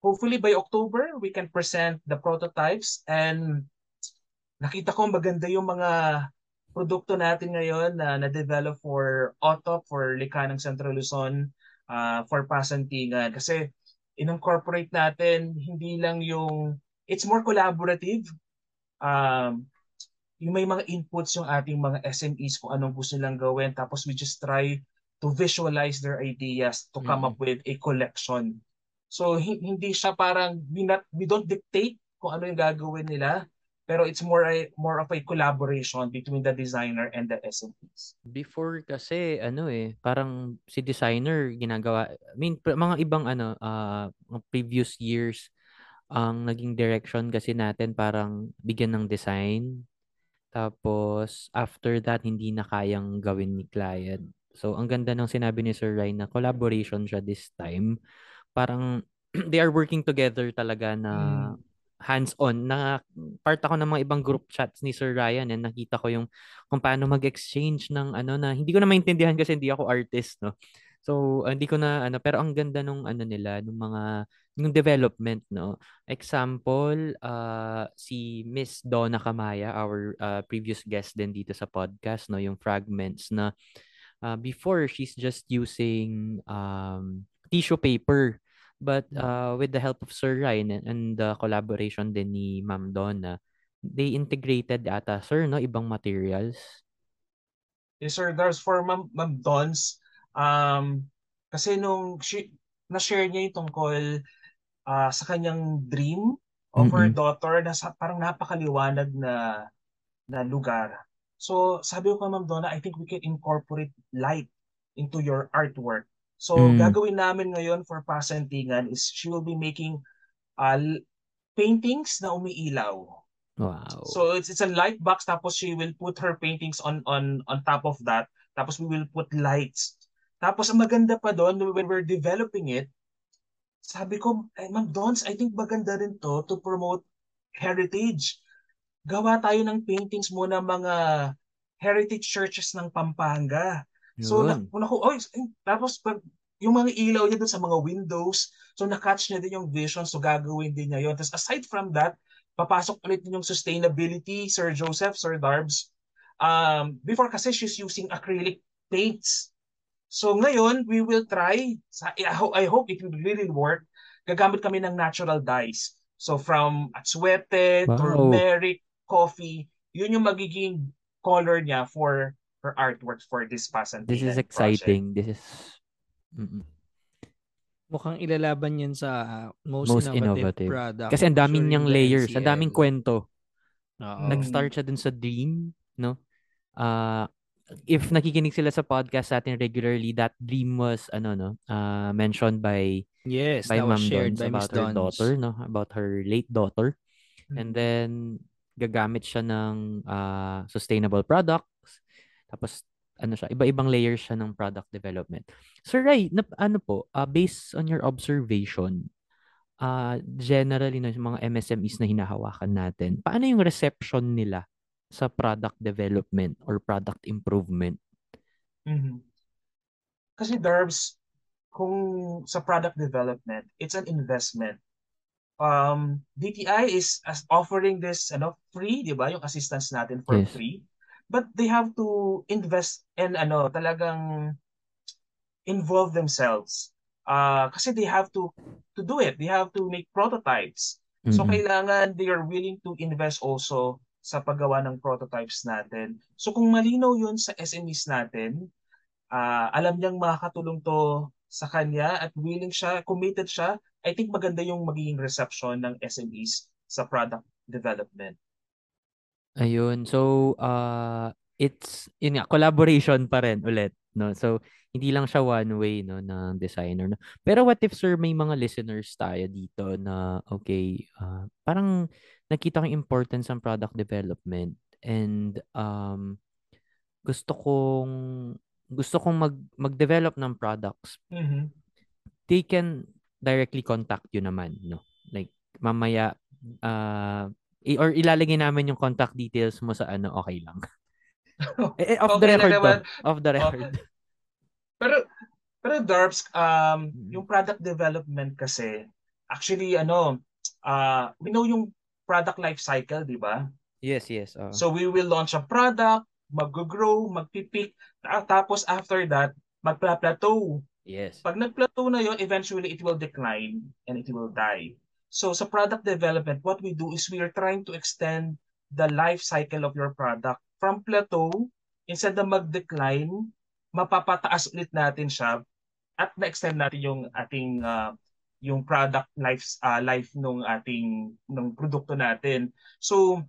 hopefully by October, we can present the prototypes and nakita ko maganda yung mga produkto natin ngayon na na-develop for OTOP, for Likha ng Central Luzon, uh, for Pasantingan. Kasi in-incorporate natin, hindi lang yung, it's more collaborative. Um, yung may mga inputs yung ating mga SMEs kung anong gusto nilang gawin. Tapos we just try to visualize their ideas to come up with a collection. So hindi siya parang, we, not, we don't dictate kung ano yung gagawin nila pero it's more a, more of a collaboration between the designer and the SMEs. Before kasi ano eh, parang si designer ginagawa, I mean mga ibang ano uh, previous years ang naging direction kasi natin parang bigyan ng design tapos after that hindi na kayang gawin ni client. So ang ganda ng sinabi ni Sir Ryan na collaboration siya this time. Parang [clears throat] they are working together talaga na mm hands-on na part ako ng mga ibang group chats ni Sir Ryan and nakita ko yung kung paano mag-exchange ng ano na hindi ko na maintindihan kasi hindi ako artist no. So hindi ko na ano pero ang ganda nung ano nila nung mga yung development, no? Example, uh, si Miss Donna Kamaya, our uh, previous guest din dito sa podcast, no? Yung fragments na uh, before she's just using um, tissue paper. But Mm. uh, with the help of Sir Ryan and, and the collaboration din ni Ma'am Donna, they integrated ata, sir, no? Ibang materials. Yes, sir. There's for Ma'am, Ma'am Dons, um, kasi nung she, na-share niya yung tungkol ah, sa kanyang dream of her Mm-mm. daughter na sa, parang napakaliwanag na na lugar. So, sabi ko kay Ma'am Donna, I think we can incorporate light into your artwork. So, Mm. gagawin namin ngayon for Pasantingan is she will be making uh, paintings na umiilaw. Wow. So it's it's a light box tapos she will put her paintings on on on top of that. Tapos we will put lights. Tapos ang maganda pa doon when we're developing it, sabi ko, eh, Ma'am Dons, I think maganda rin to to promote heritage. Gawa tayo ng paintings mo ng mga heritage churches ng Pampanga. So na, una ko, oy, eh, tapos pag yung mga ilaw niya doon sa mga windows, so na-catch niya din yung vision, so gagawin din niya yun. Tapos aside from that, papasok ulit din yung sustainability, Sir Joseph, Sir Darbs. Um, before kasi she's using acrylic paints. So ngayon, we will try, sa, I, hope, I hope it will really work, gagamit kami ng natural dyes. So from atsuete, Wow. turmeric, coffee, yun yung magiging color niya for her artworks for this Pasantinan This is project. exciting. This is mm-mm. Mukhang ilalaban yan sa most, Most innovative, innovative. product. Kasi ang daming during niyang layers, ang daming kwento. Oo. Nag-start siya dun sa dream, no? Uh, if nakikinig sila sa podcast natin regularly, that dream was ano no, uh, mentioned by Yes, by that was Ma'am shared Dons by about her Dons. daughter, no? About her late daughter. Mm. And then gagamit siya ng uh, sustainable products. Tapos ano siya, iba-ibang layers siya ng product development. Sir Ray, na, ano po, uh, based on your observation, uh, generally no, yung mga MSMEs na hinahawakan natin, paano yung reception nila sa product development or product improvement? Mhm. Kasi Darbs, kung sa product development, it's an investment. Um, DTI is as offering this ano free, 'di ba? Yung assistance natin for Yes. free. But they have to invest and ano, talagang involve themselves. Uh, kasi they have to to do it. They have to make prototypes. So Mm-mm. kailangan they are willing to invest also sa paggawa ng prototypes natin. So kung malinaw 'yun sa SMEs natin, ah, alam niyang makakatulong to sa kanya at willing siya, committed siya, I think maganda yung magiging reception ng SMEs sa product development. Ayun. So, uh, it's, yun nga, collaboration pa rin ulit, no? So, hindi lang siya one way, no, ng designer, no? Pero what if, sir, may mga listeners tayo dito na, okay, uh, parang nakita ko yung importance ng product development and um, gusto kong, gusto kong mag, mag-develop ng products. Mhm. They can directly contact you naman, no? Like, mamaya, uh, i- or ilalagay namin yung contact details mo sa ano, okay lang. [laughs] Eh, eh, off the Okay na record to. Off the Oh. record. Pero pero Darbs, um, Mm. yung product development kasi actually ano, uh, we know yung product life cycle, di ba? Yes, yes. oo. So we will launch a product, mag-grow, magpipik, ta- tapos after that, magpla-plateau. yes. Pag nag-plateau na yon, eventually it will decline and it will die. So sa product development, what we do is we are trying to extend the life cycle of your product from plateau, instead na mag-decline, mapapataas ulit natin siya at na-extend natin yung ating uh, yung product life uh, life nung ating nung produkto natin. So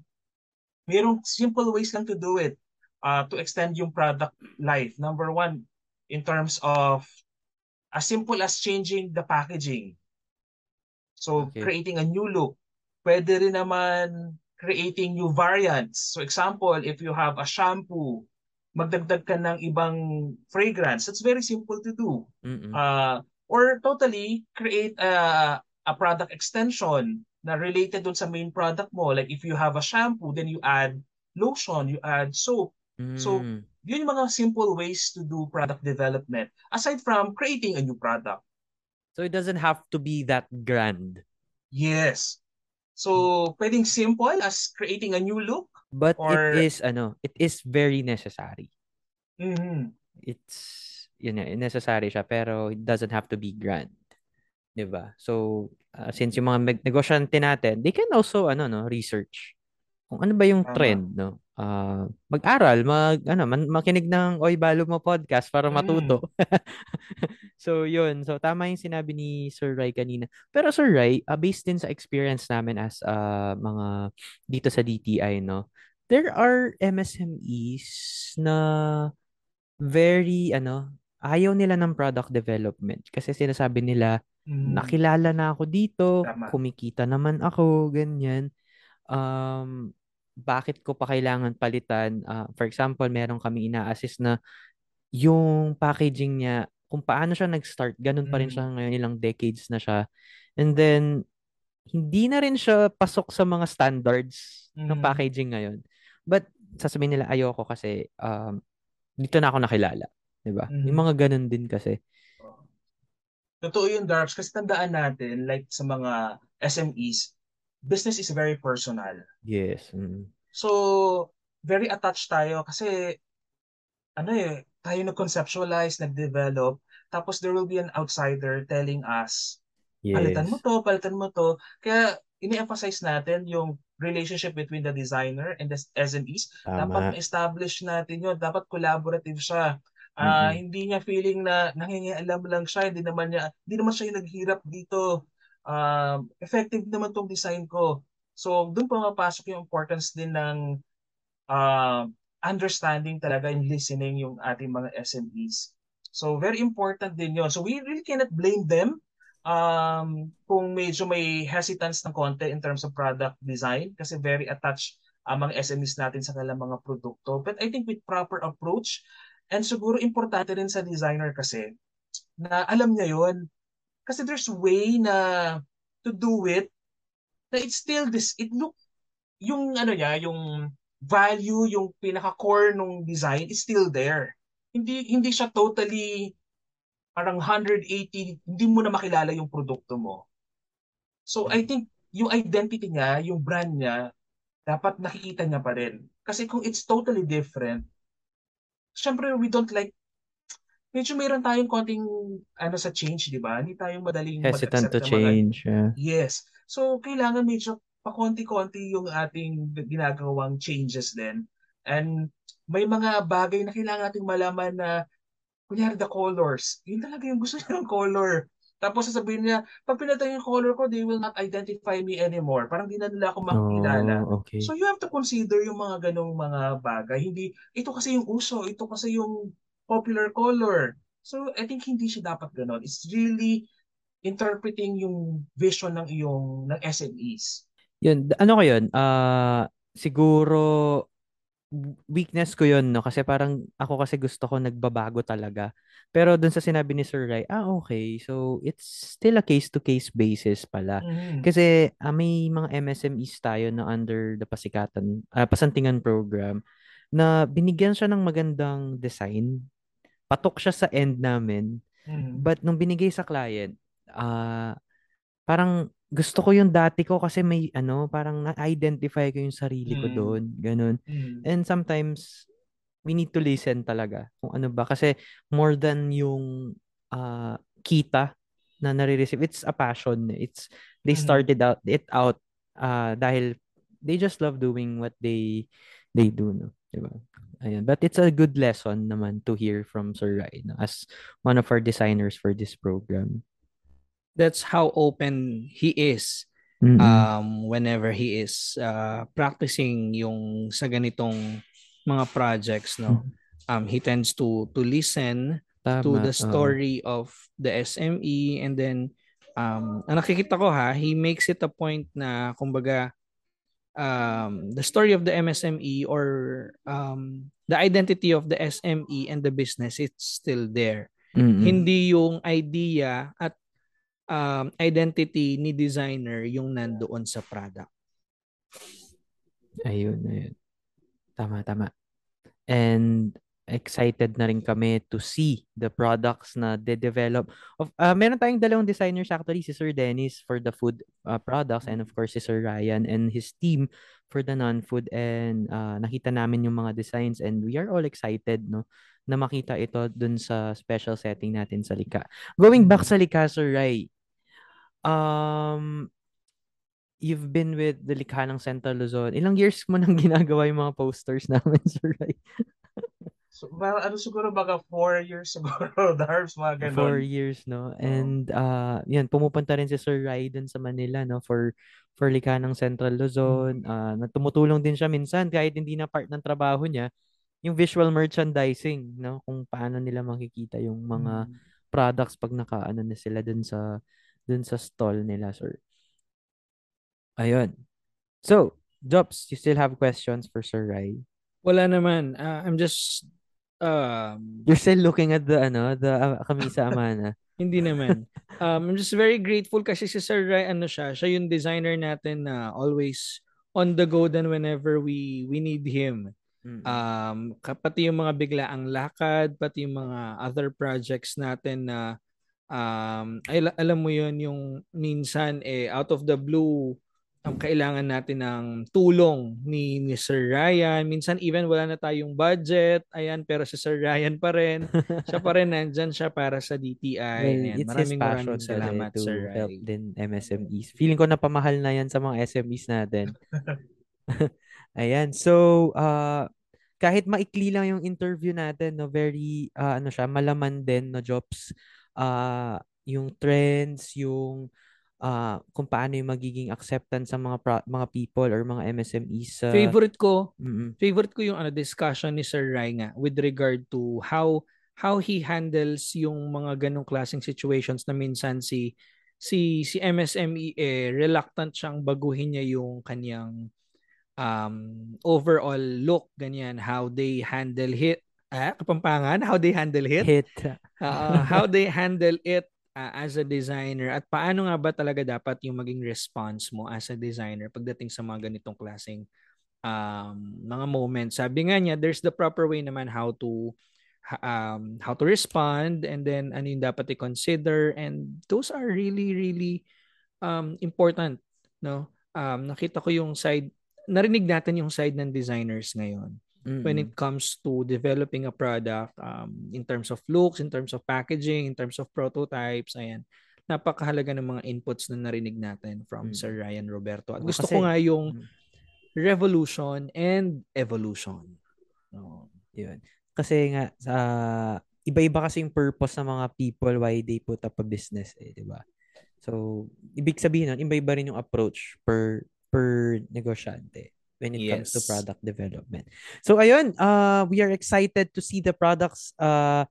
mayroong simple ways lang to do it uh, to extend yung product life. Number one, in terms of as simple as changing the packaging. So Okay. creating a new look. Pwede rin naman creating new variants. So example, if you have a shampoo, magdagdag ka ng ibang fragrance. That's very simple to do. Mm-mm. Uh, or totally create a, a product extension na related dun sa main product mo. Like if you have a shampoo, then you add lotion, you add soap. so, Mm. Yun yung mga simple ways to do product development aside from creating a new product. So it doesn't have to be that grand. Yes. So, pwedeng simple as creating a new look. But Or- it is ano, it is very necessary. Mhm. It's yun nga, necessary siya pero it doesn't have to be grand. 'Di ba? So uh, since yung mga negosyante natin, they can also ano no, research kung ano ba yung trend, no? Ah, mag-aral, mag ano, man, makinig ng Oy Balo mo podcast para Mm. matuto. [laughs] so yun, so tama yung sinabi ni Sir Rai kanina. Pero Sir Rai, uh, based din sa experience namin as uh, mga dito sa DTI, no? There are MSMEs na very ano, ayaw nila ng product development kasi sinasabi nila Mhm. nakilala na ako dito, Tama. kumikita naman ako, ganyan. Um, bakit ko pa kailangan palitan? Ah, for example, meron kami ina-assist na yung packaging niya, kung paano siya nag-start, ganun pa rin Mm. siya ngayon, ilang decades na siya. And then, hindi na rin siya pasok sa mga standards ng Mhm. packaging ngayon. But, sasabihin nila, ayoko kasi um, dito na ako nakilala. 'di ba? Mhm. Yung mga ganun din kasi. Totoo yung Darks kasi tandaan natin like sa mga SMEs, business is very personal. Yes. mm. So, very attached tayo kasi ano eh, tayo nag-conceptualize, nag-develop, tapos there will be an outsider telling us, palitan mo Yes. to, palitan mo to. Kaya ini-emphasize natin yung relationship between the designer and the SMEs. Dapat Tama. ma-establish natin yun. Dapat collaborative siya. Mm-mm. hindi niya feeling na nangingialam lang siya, hindi naman niya hindi naman siya yung naghirap dito. Um, effective naman tong design ko. So, doon pumapasok yung importance din ng uh, understanding talaga yung listening yung ating mga SMEs. So, very important din yon. So, we really cannot blame them um, kung medyo may hesitance ng konti in terms of product design kasi very attached ang mga SMEs natin sa kanilang mga produkto. But I think with proper approach, and siguro importante rin sa designer kasi na alam niya yon kasi there's way na to do it na it's still this it look yung ano niya yung value yung pinaka core nung design is still there. Hindi hindi siya totally parang 180 hindi mo na makilala yung produkto mo. So I think yung identity niya yung brand niya dapat nakikita niya pa rin. Kasi kung it's totally different syempre we don't like medyo mayroon tayong konting ano sa change, di ba? Hindi tayo madaling Hesitant to ng mga change. yeah. Yes. So, kailangan medyo pakonti-konti yung ating ginagawang changes din. And may mga bagay na kailangan nating malaman na, kunyari the colors, yun talaga yung gusto [laughs] niya ng color. Tapos sasabihin niya, pag pinatay yung color ko, they will not identify me anymore. Parang di na nila ako makikilala. Oh, okay. So you have to consider yung mga ganong mga bagay. Hindi, ito kasi yung uso, ito kasi yung popular color. So I think hindi siya dapat ganon. It's really interpreting yung vision ng iyong ng SMEs. Yun, ano ko yun? Ah, siguro weakness ko yun, no? Kasi parang ako kasi gusto ko nagbabago talaga. Pero dun sa sinabi ni Sir Rai, ah, okay. So, it's still a case-to-case basis pala. Mhm. Kasi ah, may mga MSMEs tayo na under the pasikatan, ah, pasantingan program na binigyan siya ng magandang design. Patok siya sa end namin. Mhm. But nung binigay sa client, ah parang gusto ko yung dati ko kasi may ano, parang na-identify ko yung sarili ko Mm. doon. Ganun. Mhm. And sometimes, we need to listen talaga kung ano ba. Kasi more than yung ah, kita na nare-receive, it's a passion. It's, they Mhm. started out it out ah, dahil they just love doing what they they do. No? Diba? Ayan. But it's a good lesson naman to hear from Sir Rai as one of our designers for this program. That's how open he is Mm-mm. um whenever he is uh, practicing yung sa ganitong mga projects no um he tends to to listen to Tama, the oo. story of the SME and then um ang nakikita ko ha he makes it a point na kumbaga um the story of the MSME or um the identity of the SME and the business it's still there Mm-mm. hindi yung idea at um, identity ni designer yung nandoon sa product. Ayun, ayun. Tama, tama. And excited na rin kami to see the products na de-develop. Of, uh, meron tayong dalawang designers actually, si Sir Dennis for the food uh, products and of course si Sir Ryan and his team for the non-food and uh, nakita namin yung mga designs and we are all excited no na makita ito dun sa special setting natin sa Lika. Going back sa Lika, Sir Rai, um, you've been with the Likha ng Central Luzon. Ilang years mo nang [laughs] ginagawa yung mga posters namin, Sir Rai? So, well, ano siguro baga four years siguro, [laughs] Darbs, mga ganun. Four years, no? And, uh, yan, pumupunta rin si Sir Rai dun sa Manila, no? For, for Lika ng Central Luzon. Uh, na tumutulong din siya minsan, kahit hindi na part ng trabaho niya, yung visual merchandising, no? Kung paano nila makikita yung mga mm. products pag nakaano na sila dun sa dun sa stall nila, sir. Ayun. So, Jobs, you still have questions for Sir Rai? Wala naman. Uh, I'm just Um, You're still looking at the ano, the uh, Kamisa [laughs] Amana. hindi naman. Um, I'm just very grateful kasi si Sir Rai, ano siya, siya yung designer natin na always on the go then whenever we we need him. Mm-hmm. Um, pati yung mga biglaang lakad, pati yung mga other projects natin na um, ay, alam mo yun, yung minsan eh out of the blue um, kailangan natin ng tulong ni, ni Sir Ryan. Minsan even wala na tayong budget. Ayan, pero si Sir Ryan pa rin. siya pa rin nandyan siya para sa DTI. Well, Ayan, it's maraming his passion maraming salamat, to Sir help Ryan. din MSMEs. Feeling ko napamahal na yan sa mga SMEs natin. [laughs] Ayan. So, uh, kahit maikli lang yung interview natin, no, very, uh, ano siya, malaman din, no, jobs, uh, yung trends, yung uh, kung paano yung magiging acceptance sa mga pro- mga people or mga MSMEs uh, favorite ko mm-hmm. favorite ko yung ano discussion ni Sir Rai nga with regard to how how he handles yung mga ganong klaseng situations na minsan si si si MSME eh reluctant siyang baguhin niya yung kanyang um overall look ganyan how they handle hit ah, kapampangan how they handle hit, hit. uh, how they handle it uh, as a designer? At paano nga ba talaga dapat yung maging response mo as a designer pagdating sa mga ganitong klaseng um, mga moments. Sabi nga niya, there's the proper way naman how to um, how to respond and then ano yung dapat i-consider and those are really really um, important no? Um, nakita ko yung side narinig natin yung side ng designers ngayon mm-hmm. when it comes to developing a product um, in terms of looks, in terms of packaging, in terms of prototypes, ayan. Napakahalaga ng mga inputs na narinig natin from mm-hmm. Sir Ryan Roberto. At gusto Kasi, ko nga yung mm-hmm. revolution and evolution. No. Yun. Kasi nga sa uh, iba-iba kasi yung purpose ng mga people why they put up a business eh, 'di ba? So, ibig sabihin nun, iba-iba rin yung approach per per negosyante when it yes. comes to product development. So ayun, uh we are excited to see the products uh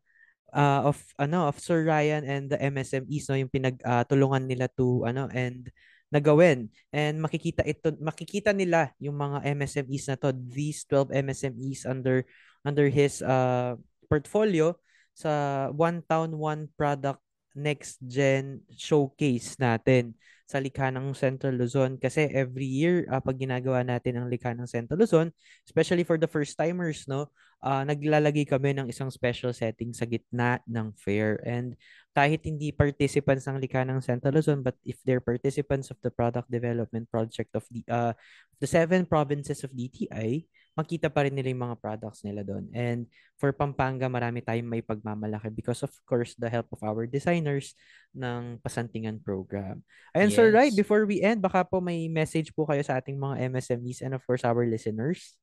uh of ano of Sir Ryan and the MSMEs no yung pinagtulungan uh, nila to ano and nagawin and makikita ito makikita nila yung mga MSMEs na to these 12 MSMEs under under his uh portfolio sa one town one product next gen showcase natin sa likha ng Central Luzon. Kasi every year uh, pag ginagawa natin ang likha ng Central Luzon, especially for the first timers, no, uh, naglalagay kami ng isang special setting sa gitna ng fair. And kahit hindi participants ng likha ng Central Luzon but if they're participants of the product development project of the uh, the seven provinces of DTI, makita pa rin nila yung mga products nila doon. And for Pampanga, marami tayong may pagmamalaki because of course, the help of our designers ng Pasantingan program. Ayun, yes. Sir Rai, before we end, baka po may message po kayo sa ating mga MSMEs and of course, our listeners.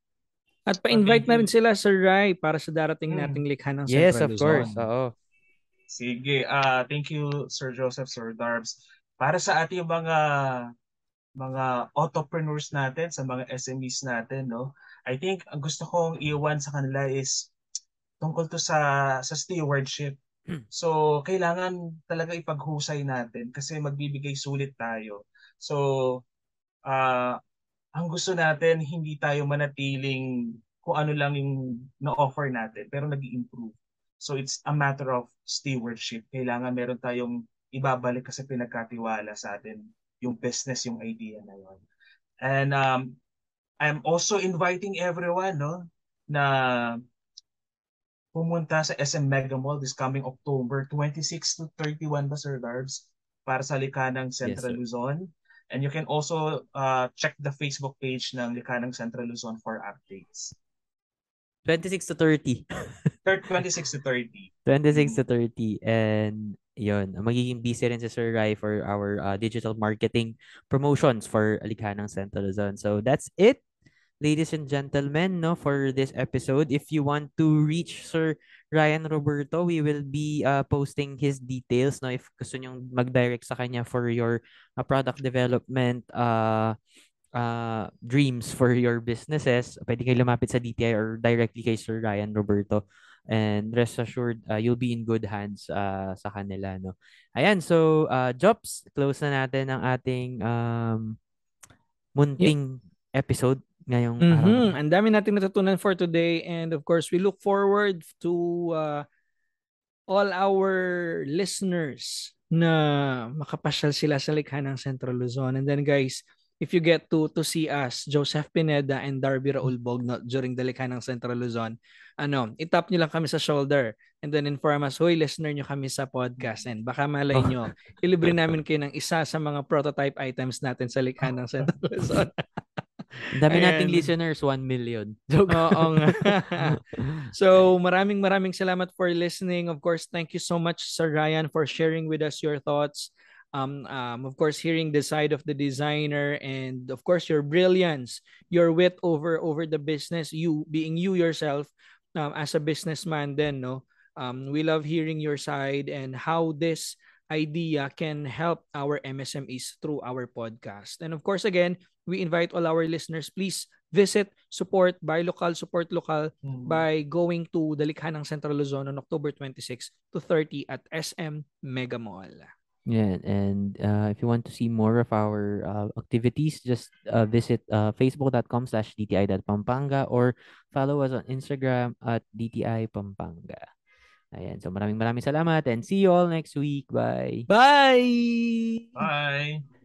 At pa-invite na rin sila, Sir Rai, para sa darating hmm. nating likha ng Central Yes, of Luzon. course. Oo. Sige. Uh, thank you, Sir Joseph, Sir Darbs. Para sa ating mga mga entrepreneurs natin, sa mga SMEs natin, no? I think ang gusto kong iwan sa kanila is tungkol to sa sa stewardship. Hmm. So, kailangan talaga ipaghusay natin kasi magbibigay sulit tayo. So, uh, ang gusto natin, hindi tayo manatiling kung ano lang yung na-offer natin, pero nag improve So, it's a matter of stewardship. Kailangan meron tayong ibabalik kasi pinagkatiwala sa atin yung business, yung idea na yon. And um, I'm also inviting everyone no na pumunta sa SM Mega Mall this coming October 26 to 31 ba Sir Darbs para sa Likanang Central sir. Luzon. And you can also uh, check the Facebook page ng Likanang Central Luzon for updates. 26 to 30. [laughs] Thir- 26 to 30. 26 to 30. And yun, magiging busy rin si Sir Rai for our uh, digital marketing promotions for Alikhanang Central Luzon. So that's it, ladies and gentlemen, no, for this episode. If you want to reach Sir Ryan Roberto, we will be uh, posting his details, no, if gusto nyong mag-direct sa kanya for your uh, product development, uh, uh, dreams for your businesses, pwede kayo lumapit sa DTI or directly kay Sir Ryan Roberto. And rest assured, uh, you'll be in good hands uh, sa kanila. No? Ayan, so uh, Jobs, close na natin ang ating um, munting episode ngayong araw. Mhm. to. Ang dami nating natutunan for today and of course we look forward to uh, all our listeners na makapasyal sila sa likha ng Central Luzon. And then guys, if you get to to see us, Joseph Pineda and Darby Raul Bognot during the likha ng Central Luzon, ano, itap nyo lang kami sa shoulder and then inform us, hoy, listener nyo kami sa podcast. And baka malay Oh. nyo, ilibre namin kayo ng isa sa mga prototype items natin sa likha ng Central [laughs] Luzon. Dami nating Ayan. listeners, 1 million. [laughs] Joke. Oo nga. [laughs] so, maraming maraming salamat for listening. Of course, thank you so much, Sir Ryan, for sharing with us your thoughts. Um, um, of course, hearing the side of the designer and of course your brilliance, your wit over over the business. You being you yourself um, as a businessman. Then, no, um, we love hearing your side and how this idea can help our MSMEs through our podcast. And of course, again, we invite all our listeners, please visit, support, buy local, support local Mm. by going to the Likha ng Central Luzon on October 26 to 30 at SM Mega Mall. Yeah, and uh, if you want to see more of our uh, activities, just uh, visit uh, facebook.com slash dti.pampanga or follow us on Instagram at dti pampanga. Ayan, so maraming maraming salamat and see you all next week. Bye! Bye! Bye!